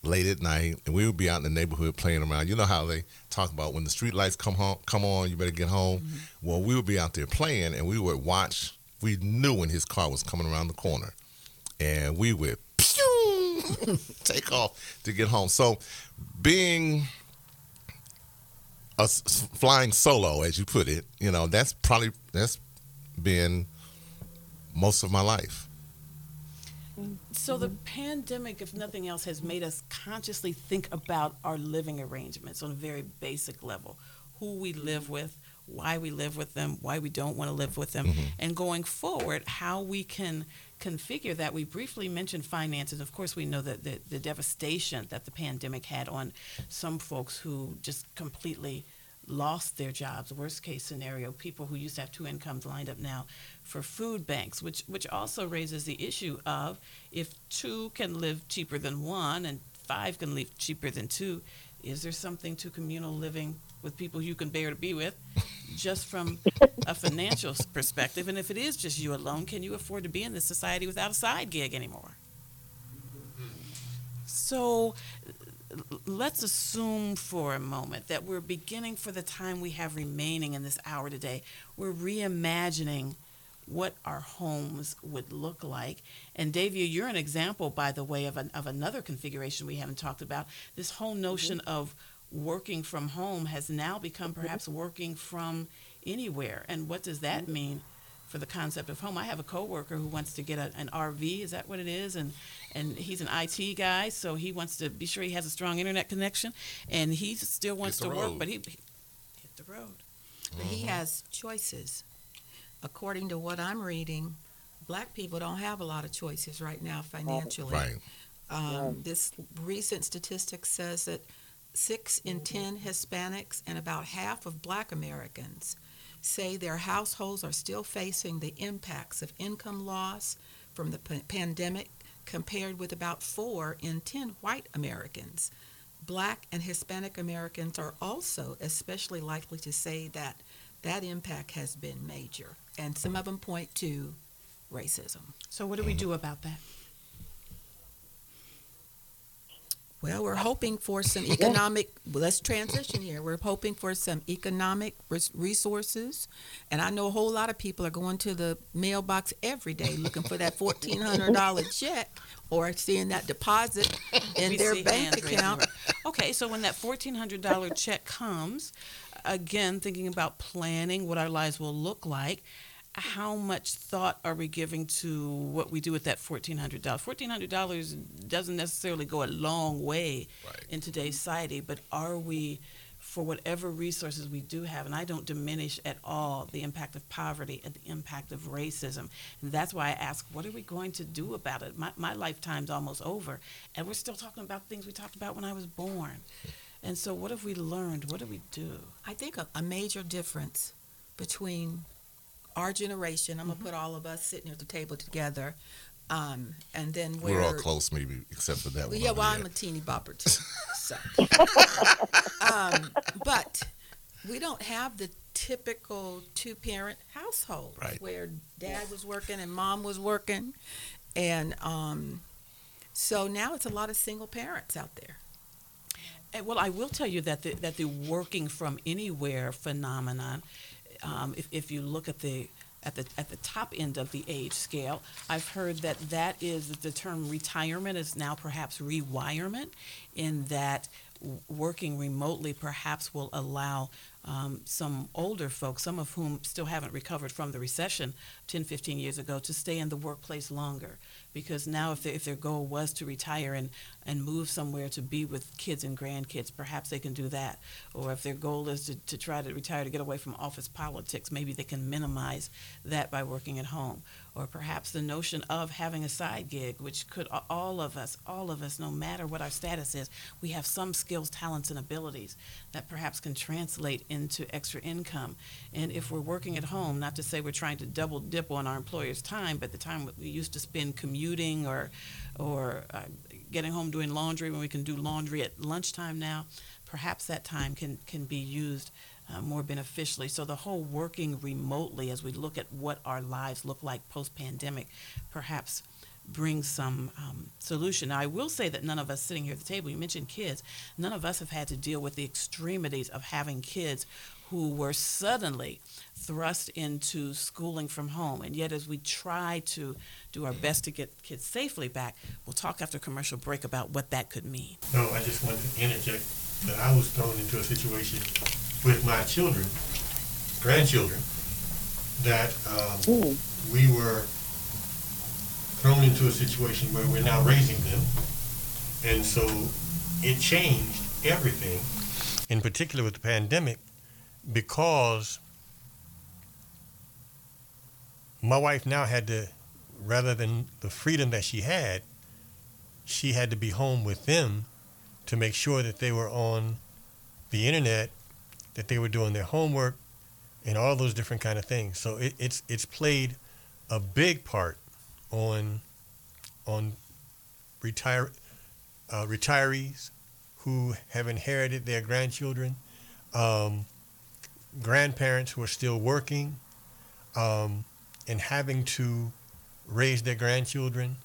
Speaker 4: late at night, and we would be out in the neighborhood playing around. You know how they talk about when the street lights come home, come on, you better get home. Well, we would be out there playing, and we would watch. We knew when his car was coming around the corner, and we would take off to get home. So, being a flying solo, as you put it, you know, that's probably that's been most of my life.
Speaker 1: So the pandemic, if nothing else, has made us consciously think about our living arrangements on a very basic level. Who we live with, why we live with them, why we don't want to live with them, mm-hmm. and going forward, how we can configure that. We briefly mentioned finances. Of course, we know that the, the devastation that the pandemic had on some folks who just completely lost their jobs. Worst case scenario, people who used to have two incomes lined up now for food banks, which which also raises the issue of if two can live cheaper than one and five can live cheaper than two, is there something to communal living with people you can bear to be with, just from a financial perspective? And if it is just you alone, can you afford to be in this society without a side gig anymore? So let's assume for a moment that we're beginning for the time we have remaining in this hour today. We're reimagining what our homes would look like. And Davia, you're an example, by the way, of, an, of another configuration we haven't talked about. This whole notion mm-hmm. of working from home has now become mm-hmm. perhaps working from anywhere. And what does that mm-hmm. mean for the concept of home? I have a coworker who wants to get a, an RV. Is that what it is? And and he's an IT guy, so he wants to be sure he has a strong internet connection, and he still wants
Speaker 4: the
Speaker 1: to work,
Speaker 4: road.
Speaker 1: but he, he hit the road.
Speaker 2: But he mm-hmm. has choices. According to what I'm reading, black people don't have a lot of choices right now financially.
Speaker 4: Right.
Speaker 2: Um, this recent statistic says that six in ten Hispanics and about half of black Americans say their households are still facing the impacts of income loss from the pa- pandemic, compared with about four in ten white Americans. Black and Hispanic Americans are also especially likely to say that that impact has been major. And some of them point to racism.
Speaker 1: So what do we do about that?
Speaker 2: Well, we're hoping for some economic. well, let's transition here. We're hoping for some economic resources, and I know a whole lot of people are going to the mailbox every day looking for that fourteen hundred dollar check or seeing that deposit in
Speaker 1: We
Speaker 2: their bank account.
Speaker 1: Okay, so when that fourteen hundred dollar check comes, again thinking about planning what our lives will look like. How much thought are we giving to what we do with that fourteen hundred dollars? Fourteen hundred dollars doesn't necessarily go a long way
Speaker 4: Right.
Speaker 1: in today's society, but are we, for whatever resources we do have, and I don't diminish at all the impact of poverty and the impact of racism. And that's why I ask, what are we going to do about it? My, my lifetime's almost over, and we're still talking about things we talked about when I was born. And so, what have we learned? What do we do?
Speaker 2: I think a, a major difference between our generation. I'm
Speaker 1: Mm-hmm.
Speaker 2: gonna put all of us sitting at the table together, um, and then where
Speaker 4: We're all close, maybe, except for that one.
Speaker 2: Yeah, well,
Speaker 4: there.
Speaker 2: I'm a teeny bopper too. So, um, but we don't have the typical two-parent household
Speaker 4: Right.
Speaker 2: where dad was working and mom was working, and um, so now it's a lot of single parents out there.
Speaker 1: Eh, Well, I will tell you that the, that the working from anywhere phenomenon, um, if, if you look at the at the at the top end of the age scale, I've heard that that is the term retirement is now perhaps rewirement, in that working remotely perhaps will allow um, some older folks, some of whom still haven't recovered from the recession 10, 15 years ago, to stay in the workplace longer. Because now, if, they, if their goal was to retire and, and move somewhere to be with kids and grandkids, perhaps they can do that. Or if their goal is to, to try to retire to get away from office politics, maybe they can minimize that by working at home. Or perhaps the notion of having a side gig, which could all of us, all of us, no matter what our status is, we have some skills, talents, and abilities that perhaps can translate into extra income. And if we're working at home, not to say we're trying to double dip on our employer's time, but the time we used to spend commuting or, or uh, getting home doing laundry when we can do laundry at lunchtime now, perhaps that time can, can be used uh, more beneficially. So the whole working remotely as we look at what our lives look like post pandemic, perhaps brings some um, solution. Now, I will say that none of us sitting here at the table, you mentioned kids, none of us have had to deal with the extremities of having kids who were suddenly thrust into schooling from home. And yet, as we try to do our best to get kids safely back, we'll talk after commercial break about what that could mean.
Speaker 5: No, I just wanted to interject that I was thrown into a situation with my children, grandchildren, that um,
Speaker 3: Mm.
Speaker 5: we were thrown into a situation where we're now raising them. And so it changed everything, in particular with the pandemic, because my wife now had to, rather than the freedom that she had, she had to be home with them to make sure that they were on the internet, that they were doing their homework, and all those different kind of things. So it, it's it's played a big part on on retire uh, retirees who have inherited their grandchildren, um, grandparents who are still working, um, and having to raise their grandchildren.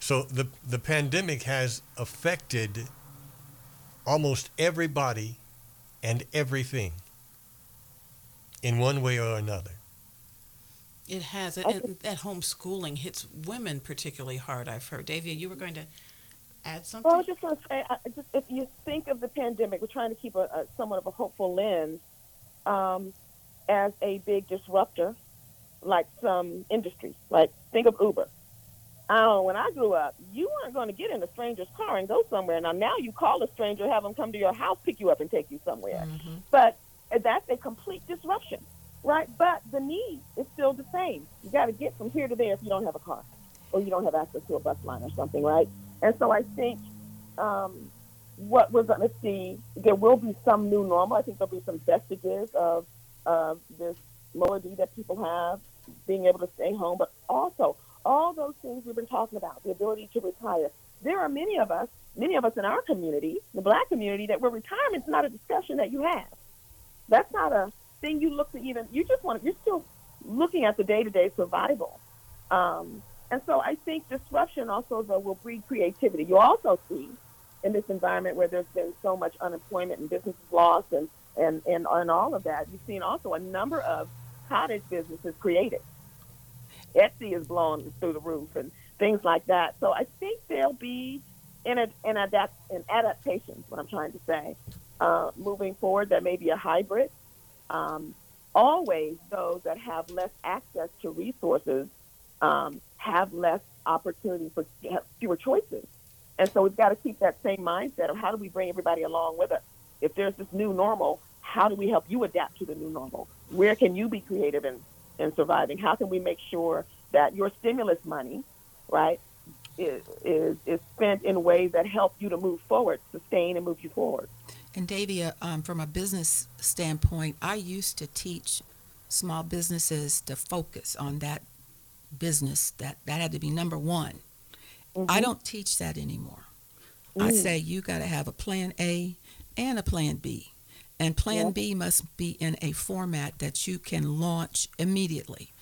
Speaker 5: So the the pandemic has affected almost everybody and everything in one way or another.
Speaker 1: It has.
Speaker 3: I
Speaker 1: And, and that homeschooling hits women particularly hard, I've heard. Davia, you were going to add something?
Speaker 3: Well, I was just going to say, I, I just if you think of the pandemic, we're trying to keep a, a somewhat of a hopeful lens um, as a big disruptor, like some industries. Like think of Uber. I when I grew up, you weren't going to get in a stranger's car and go somewhere. Now, now you call a stranger, have them come to your house, pick you up, and take you somewhere. But that's a complete disruption, right? But the need is still the same. You got to get from here to there if you don't have a car, or you don't have access to a bus line or something, right? And so I think um, what we're going to see, there will be some new normal. I think there'll be some vestiges of of this melody that people have, being able to stay home, but also all those things we've been talking about, the ability to retire. There are many of us, many of us in our community, the black community, that where retirement's not a discussion that you have. That's not a thing you look to even. You just want. You're still looking at the day-to-day survival. Um, and so I think disruption also though will breed creativity. You also see in this environment where there's been so much unemployment and businesses lost and, and, and, and all of that, you've seen also a number of cottage businesses created. Etsy is blown through the roof and things like that. So I think there'll be an, an, adapt, an adaptation, what I'm trying to say, uh, moving forward. There may be a hybrid. Um, always those that have less access to resources um, have less opportunity for fewer choices. And so we've got to keep that same mindset of how do we bring everybody along with us. If there's this new normal, how do we help you adapt to the new normal? Where can you be creative in, in surviving? How can we make sure that your stimulus money, right, is, is, is spent in ways that help you to move forward, sustain and move you forward?
Speaker 2: And Davia, um, from a business standpoint, I used to teach small businesses to focus on that business. That that had to be number one. I don't teach that anymore. I
Speaker 3: Mm.
Speaker 2: say you got to have a plan A and a plan B. And plan
Speaker 3: Yeah.
Speaker 2: B must be in a format that you can launch immediately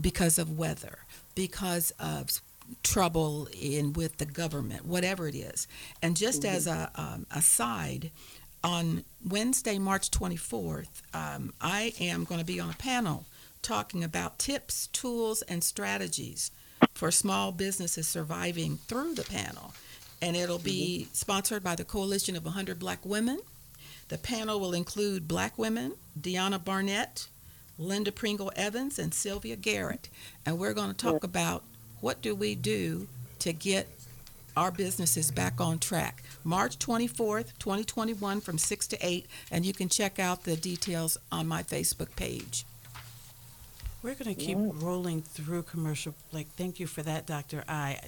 Speaker 2: because of weather, because of trouble in with the government, whatever it is. And just as a um, aside, on Wednesday, March 24th, um, I am going to be on a panel talking about tips, tools, and strategies for small businesses surviving through the panel. And it'll be sponsored by the Coalition of 100 Black Women. The panel will include black women, Deanna Barnett, Linda Pringle Evans, and Sylvia Garrett. And we're going to talk about what do we do to get our businesses back on track. March 24th, 2021, from 6 to 8, and you can check out the details on my Facebook page.
Speaker 1: We're going to keep rolling through commercial. Like, thank you for that, Dr. I.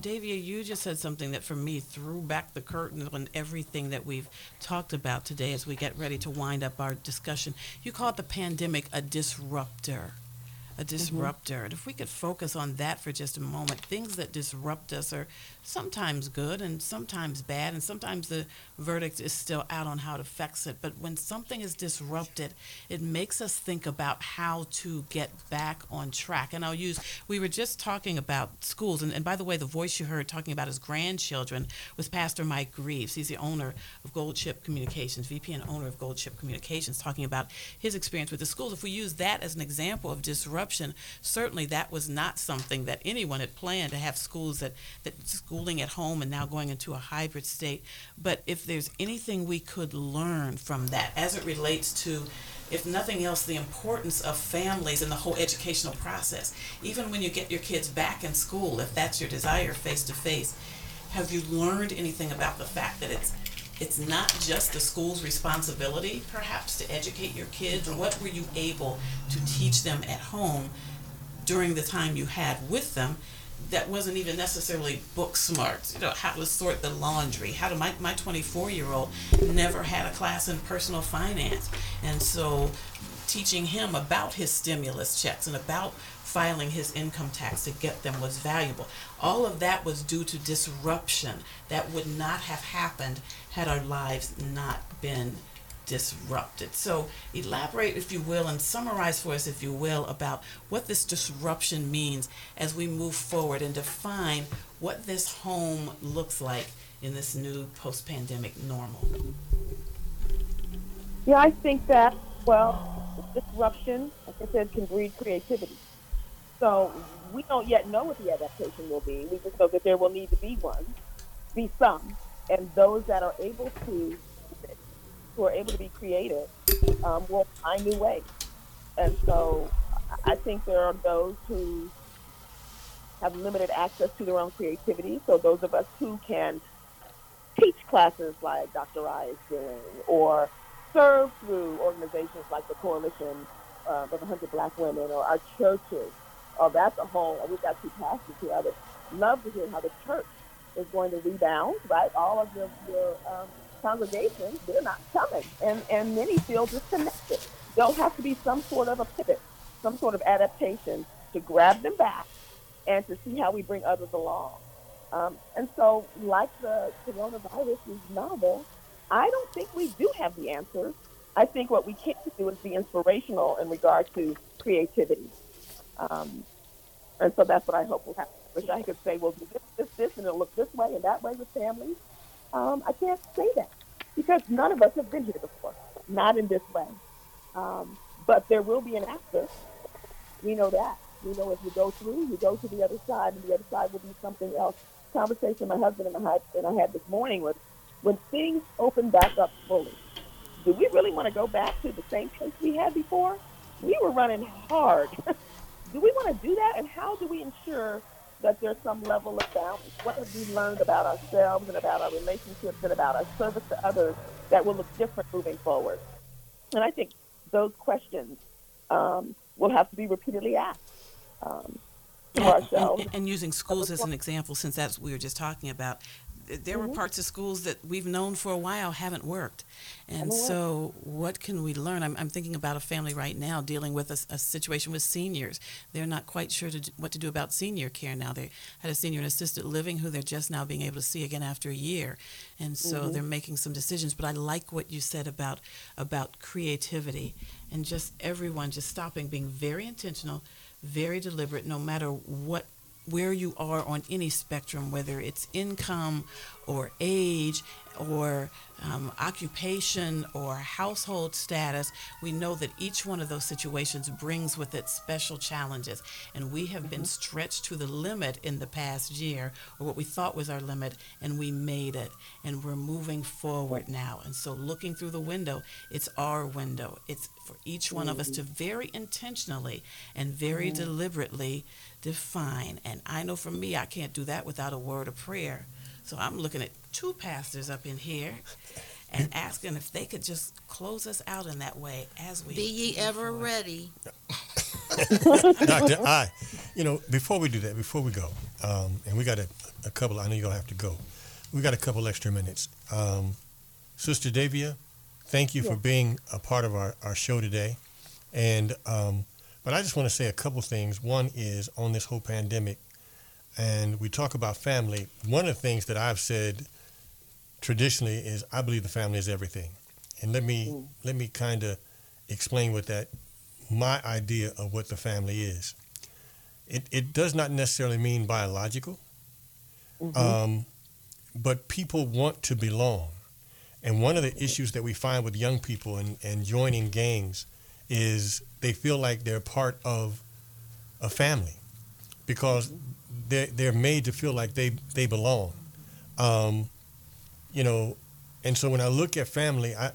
Speaker 1: Davia, you just said something that for me threw back the curtain on everything that we've talked about today as we get ready to wind up our discussion. You called the pandemic a disruptor. A mm-hmm. disruptor. And if we could focus on that for just a moment, things that disrupt us are sometimes good and sometimes bad, and sometimes the verdict is still out on how to fix it. But when something is disrupted, it makes us think about how to get back on track. And I'll use, we were just talking about schools, and, and by the way, the voice you heard talking about his grandchildren was Pastor Mike Greaves. He's the owner of Gold Chip Communications, VP and owner of Gold Chip Communications, talking about his experience with the schools. If we use that as an example of disruption, certainly that was not something that anyone had planned to have schools that, that schooling at home and now going into a hybrid state. But if there's anything we could learn from that as it relates to, if nothing else, the importance of families and the whole educational process. Even when you get your kids back in school, if that's your desire face to face, have you learned anything about the fact that it's it's not just the school's responsibility, perhaps, to educate your kids? Or what were you able to teach them at home during the time you had with them? that wasn't even necessarily book smart. You know, how to sort the laundry. How to my my 24 year old never had a class in personal finance, and so teaching him about his stimulus checks and about filing his income tax to get them was valuable. All of that was due to disruption that would not have happened had our lives not been disrupted. So, elaborate, if you will, and summarize for us, if you will, about what this disruption means as we move forward and define what this home looks like in this new post pandemic normal.
Speaker 3: Yeah, I think that, well, disruption, like I said, can breed creativity. So we don't yet know what the adaptation will be. We just know that there will need to be one, be some. And those that are able to who are able to be creative um, will find new ways. And so I think there are those who have limited access to their own creativity. So those of us who can teach classes like Dr. I is doing or serve through organizations like the Coalition uh, of 100 Black Women or our churches. Oh, that's a whole, we've got two pastors here. I would love to hear how the church is going to rebound, right? All of your, your um, congregations, they're not coming. And, and many feel disconnected. There'll have to be some sort of a pivot, some sort of adaptation to grab them back and to see how we bring others along. Um, and so, like the coronavirus is novel, I don't think we do have the answers. I think what we can do is be inspirational in regard to creativity. Um, and so that's what I hope will happen. Which I could say, well, this, this, this, and it'll look this way and that way with families. Um, I can't say that because none of us have been here before, not in this way. Um, but there will be an after. We know that. We know if we go through, we go to the other side, and the other side will be something else. Conversation my husband and I and I had this morning was when things open back up fully. Do we really want to go back to the same place we had before? We were running hard. do we want to do that? And how do we ensure that there's some level of balance. What have we learned about ourselves and about our relationships and about our service to others that will look different moving forward? And I think those questions um, will have to be repeatedly asked. Um, to ourselves.
Speaker 1: And, and, using schools as an example, since that's what we were just talking about, there were mm-hmm. parts of schools that we've known for a while haven't worked. And so, what can we learn? I'm, I'm, thinking about a family right now dealing with a, a situation with seniors. They're not quite sure to, what to do about senior care now. They had a senior in assisted living who they're just now being able to see again after a year. And so, mm-hmm. they're making some decisions. But I like what you said about, about creativity and just everyone just stopping, being very intentional, very deliberate, no matter what where you are on any spectrum, whether it's income or age or um, occupation or household status, we know that each one of those situations brings with it special challenges. And we have been mm-hmm. stretched to the limit in the past year, or what we thought was our limit, and we made it. And we're moving forward now. And so, looking through the window, it's our window. It's for each one of us to mm-hmm. very intentionally and very mm-hmm. deliberately define. And I know for me, I can't do that without a word of prayer. So I'm looking at two pastors up in here and asking if they could just close us out in that way as we
Speaker 2: Be ye ever
Speaker 1: forward.
Speaker 2: ready.
Speaker 5: Doctor, I, you know, before we do that, before we go, um, and we got a, a couple. I know you're gonna have to go. We got a couple extra minutes. Um, Sister Davia, thank you for being a part of our, our show today. And um, but I just want to say a couple things. One is on this whole pandemic, and we talk about family. One of the things that I've said traditionally is I believe the family is everything. And let me mm. let me kind of explain what that my idea of what the family is. It it does not necessarily mean biological, mm-hmm. um, but people want to belong. And one of the issues that we find with young people and, and joining gangs is they feel like they're part of a family because mm-hmm. They're, they're made to feel like they, they belong. Um, you know, and so when I look at family, I,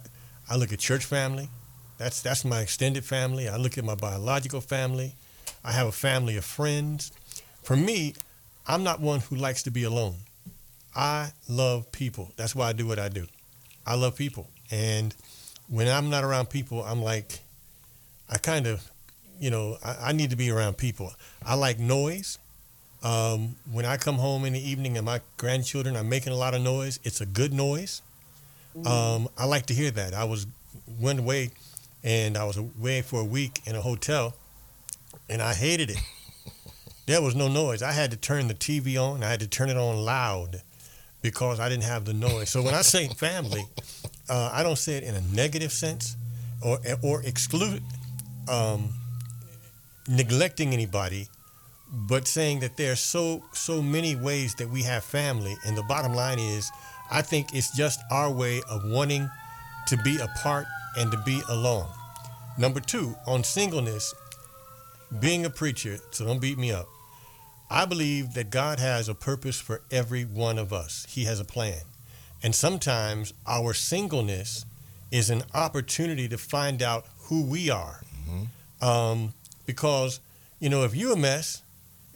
Speaker 5: I look at church family. That's, that's my extended family. I look at my biological family. I have a family of friends. For me, I'm not one who likes to be alone. I love people. That's why I do what I do. I love people. And when I'm not around people, I'm like, I kind of, you know, I, I need to be around people. I like noise. Um, when I come home in the evening and my grandchildren are making a lot of noise, it's a good noise. Um, I like to hear that. I was went away and I was away for a week in a hotel and I hated it. there was no noise. I had to turn the TV on. I had to turn it on loud because I didn't have the noise. So when I say family, uh, I don't say it in a negative sense or or exclude um, neglecting anybody, but saying that there are so so many ways that we have family. And the bottom line is, I think it's just our way of wanting to be apart and to be alone. Number two, on singleness, being a preacher, so don't beat me up. I believe that God has a purpose for every one of us. He has a plan. And sometimes our singleness is an opportunity to find out who we are. Um, because, you know, if you're a mess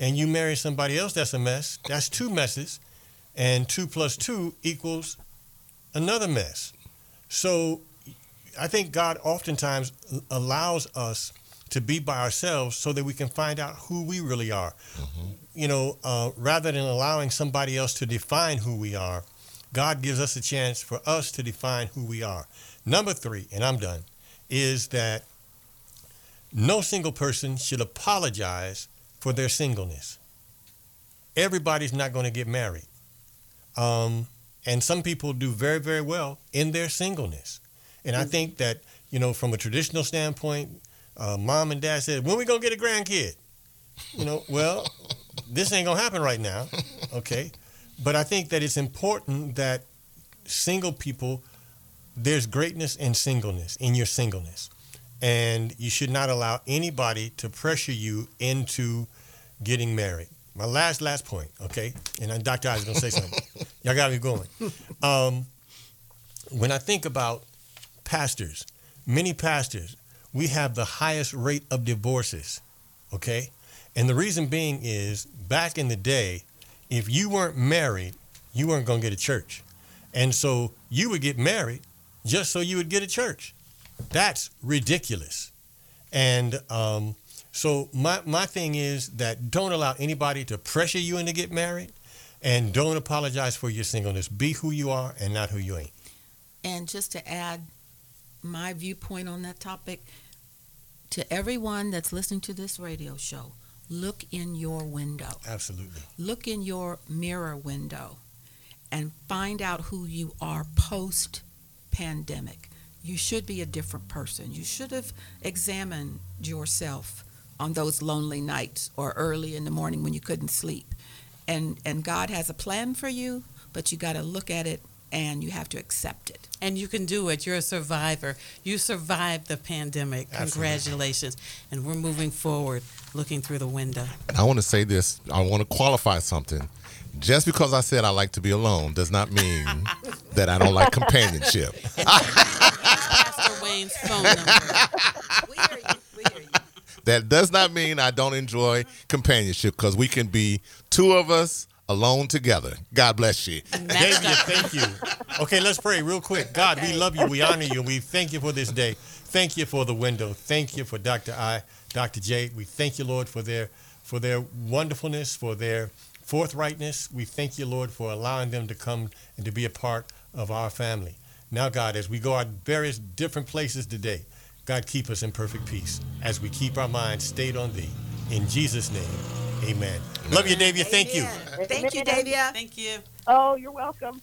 Speaker 5: and you marry somebody else that's a mess, that's two messes. And two plus two equals another mess. So I think God oftentimes allows us to be by ourselves so that we can find out who we really are. You know, uh, rather than allowing somebody else to define who we are, God gives us a chance for us to define who we are. Number three, and I'm done, is that no single person should apologize for their singleness. Everybody's not going to get married. Um, and some people do very, very well in their singleness. And I think that, you know, from a traditional standpoint, uh, mom and dad said, when we going to get a grandkid? You know, well, this ain't going to happen right now. Okay. But I think that it's important that single people, there's greatness in singleness, in your singleness. And you should not allow anybody to pressure you into getting married. My last, last point, okay? And then Dr. I is to say something. Y'all got me going. Um, when I think about pastors, many pastors, we have the highest rate of divorces, okay? And the reason being is back in the day, if you weren't married, you weren't going to get a church. And so you would get married just so you would get a church. That's ridiculous. And um, so my, my thing is that don't allow anybody to pressure you into get married and don't apologize for your singleness. Be who you are and not who you ain't.
Speaker 2: And just to add my viewpoint on that topic, to everyone that's listening to this radio show, look in your window.
Speaker 5: Absolutely.
Speaker 2: Look in your mirror window and find out who you are post pandemic. You should be a different person. You should have examined yourself on those lonely nights or early in the morning when you couldn't sleep. And and God has a plan for you, but you got to look at it and you have to accept it.
Speaker 1: And you can do it. You're a survivor. You survived the pandemic.
Speaker 5: Absolutely.
Speaker 1: Congratulations. And we're moving forward, looking through the window.
Speaker 4: And I want to say this. I want to qualify something. Just because I said I like to be alone does not mean that I don't like companionship.
Speaker 1: Pastor Wayne's phone number.
Speaker 2: We hear you. We hear you.
Speaker 4: That does not mean I don't enjoy companionship because we can be two of us alone together. God bless you.
Speaker 1: Matched
Speaker 5: Davia, thank you. Okay, let's pray real quick. God, we love you. We honor you. We thank you for this day. Thank you for the window. Thank you for Dr. I, Dr. J. We thank you, Lord, for their for their wonderfulness, for their forthrightness. We thank you, Lord, for allowing them to come and to be a part of our family. Now, God, as we go our various different places today, God, keep us in perfect peace as we keep our minds stayed on Thee. In Jesus' name, amen. Love you, Davia. Thank you.
Speaker 2: Thank you, Davia.
Speaker 1: Thank you.
Speaker 3: Oh, you're welcome.